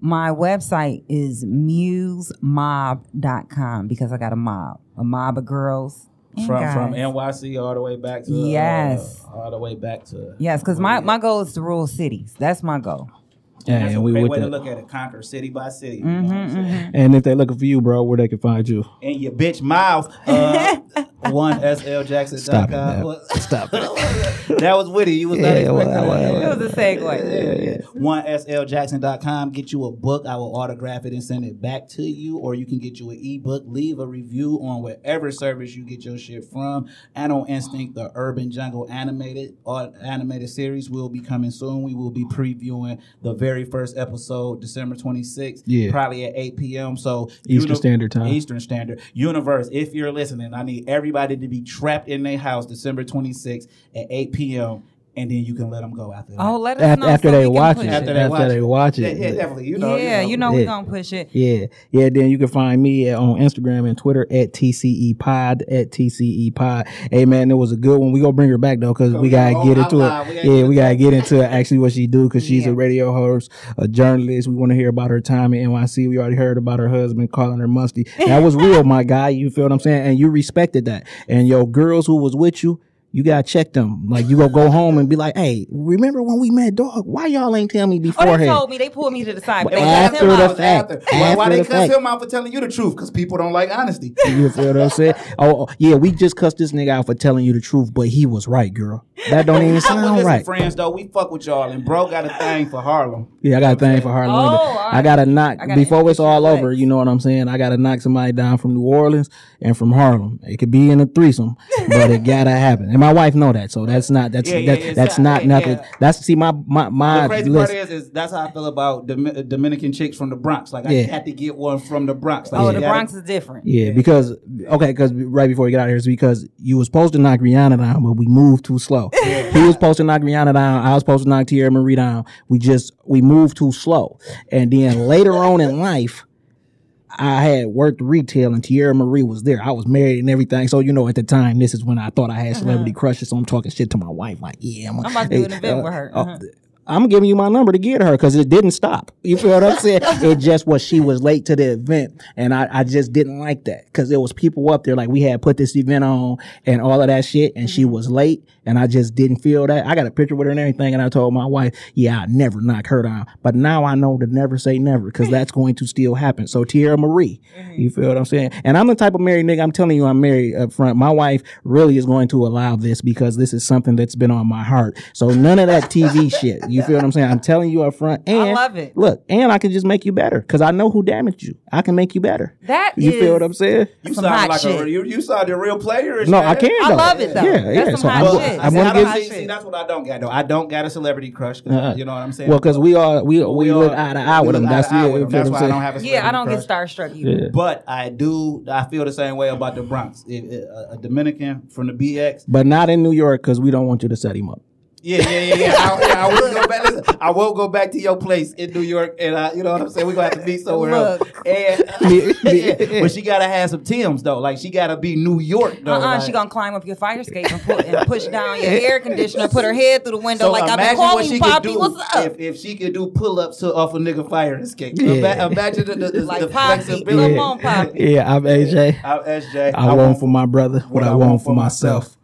my website is musemob.com because I got a mob, a mob of girls. From guys. from NYC all the way back to uh, Yes. all the way back to Yes, because my, my goal is to rule cities. That's my goal. Yeah, That's and we great with way to look at it. Conquer city by city. You know Mm-hmm. And if they're looking for you, bro, where they can find you. in your bitch mouth. Uh, one SL Jackson. Stop it. Stop it. that was witty. You was not Yeah, well, expecting well, that. It was a segue. Yeah, yeah. One sljackson.com. Get you a book. I will autograph it and send it back to you, or you can get you an ebook. Leave a review on whatever service you get your shit from. Animal Instinct, the Urban Jungle animated or animated series will be coming soon. We will be previewing the very first episode, December 26th, Yeah. probably at 8 p.m. So Eastern Standard Time. Eastern Standard. Universe, if you're listening, I need everybody to be trapped in their house December 26th at 8 p.m. And then you can let them go after that. Oh, let us After, know after so they watch push it, it. After they after watch they it. watch Yeah, it, yeah, definitely. You know, yeah, you know Yeah. we're gonna push it. Yeah, yeah. Then you can find me at, on Instagram and Twitter at TCE Pod at TCE Pod. Hey man, it was a good one. We gonna bring her back though because we gotta Oh, get into live. We it. gotta Yeah, we gotta get into actually what she do because she's Yeah. a radio host, a journalist. We want to hear about her time in NYC. We already heard about her husband calling her musty. That was real, my guy. You feel what I'm saying? And you respected that. And your girls who was with you. You gotta check them. Like you gonna go home and be like, "Hey, remember when we met, dog? Why y'all ain't tell me beforehand?" Oh, they told me they pulled me to the side, but they After him the out. fact. Why, why After they the cuss fact. him out for telling you the truth? Because people don't like honesty. You feel what I'm saying? Oh, oh, yeah, we just cussed this nigga out for telling you the truth, but he was right, girl. That don't even well, sound listen, right. friends, though, we fuck with y'all, and bro got a thing for Harlem. Yeah, I got a thing for Harlem. Oh, Linda. I gotta knock I gotta before it's all over. Lex. You know what I'm saying? I gotta knock somebody down from New Orleans and from Harlem. It could be in a threesome, but it gotta happen. And my wife know that, so that's not that's Yeah, yeah, that, that's so- not nothing. yeah. That's see my my my The crazy list. part is, is that's how I feel about Domi- uh, Dominican chicks from the Bronx. Like I Yeah. had to get one from the Bronx. Like, Oh, you the gotta- Bronx is different. Yeah, because okay, because right before we get out of here, is because you was supposed to knock Rihanna down, but we moved too slow. he was supposed to knock Rihanna down. I was supposed to knock Teairra Marí down. We just we moved too slow, and then later on in life. I had worked retail and Teairra Marí was there. I was married and everything. So, you know, at the time, this is when I thought I had celebrity crushes. So I'm talking shit to my wife. Like, yeah, I'm, Uh-huh. I'm about to do an event with her. Uh-huh. I'm giving you my number to get her because it didn't stop. You feel what I'm saying? it just was she was late to the event, and I, I just didn't like that because there was people up there like we had put this event on and all of that shit, and she mm-hmm. was late, and I just didn't feel that. I got a picture with her and everything, and I told my wife, yeah, I never knock her down, but now I know to never say never because that's going to still happen. So Teairra Marí, you feel what I'm saying? And I'm the type of married nigga. I'm telling you, I'm married up front. My wife really is going to allow this because this is something that's been on my heart. So none of that TV shit. You feel what I'm saying? I'm telling you up front. And love it. Look, and I can just make you better because I know who damaged you. I can make you better. That you feel what I'm saying? You Some sound like shit. a you, you sound a real player. No, I can. I love it, though. Yeah, That's yeah. some So hot I'm, shit. I See, want to don't- give. see, see, that's what I don't get though. I don't got a celebrity crush. 'cause, Uh, you know what I'm saying? Well, because we are we we, We look are- eye to eye with them. That's to yeah. with You them. feel That's why I'm don't have a Yeah, I don't get crush. starstruck either. But I do. I feel the same way about the Bronx. It- it- a, a Dominican from the BX. But not in New York because we don't want you to set him up. Yeah, yeah, yeah, yeah. I, yeah, I will go back. Listen, I will go back to your place in New York, and I, you know what I'm saying. We're gonna have to meet somewhere else. Look. And, yeah, but she gotta have some Tims though. Like she gotta be New York though. Uh-uh, like- she gonna climb up your fire escape and, put, and push down your air conditioner, put her head through the window So like I've been imagine what calling she Poppy. do What's up? if, if she could do pull ups to off a nigga fire escape. Yeah. Ima- Imagine the, the, the, Like the Poppy, flexibility. come on, Poppy. Yeah, I'm AJ. I'm SJ. I want for my brother what I want for myself.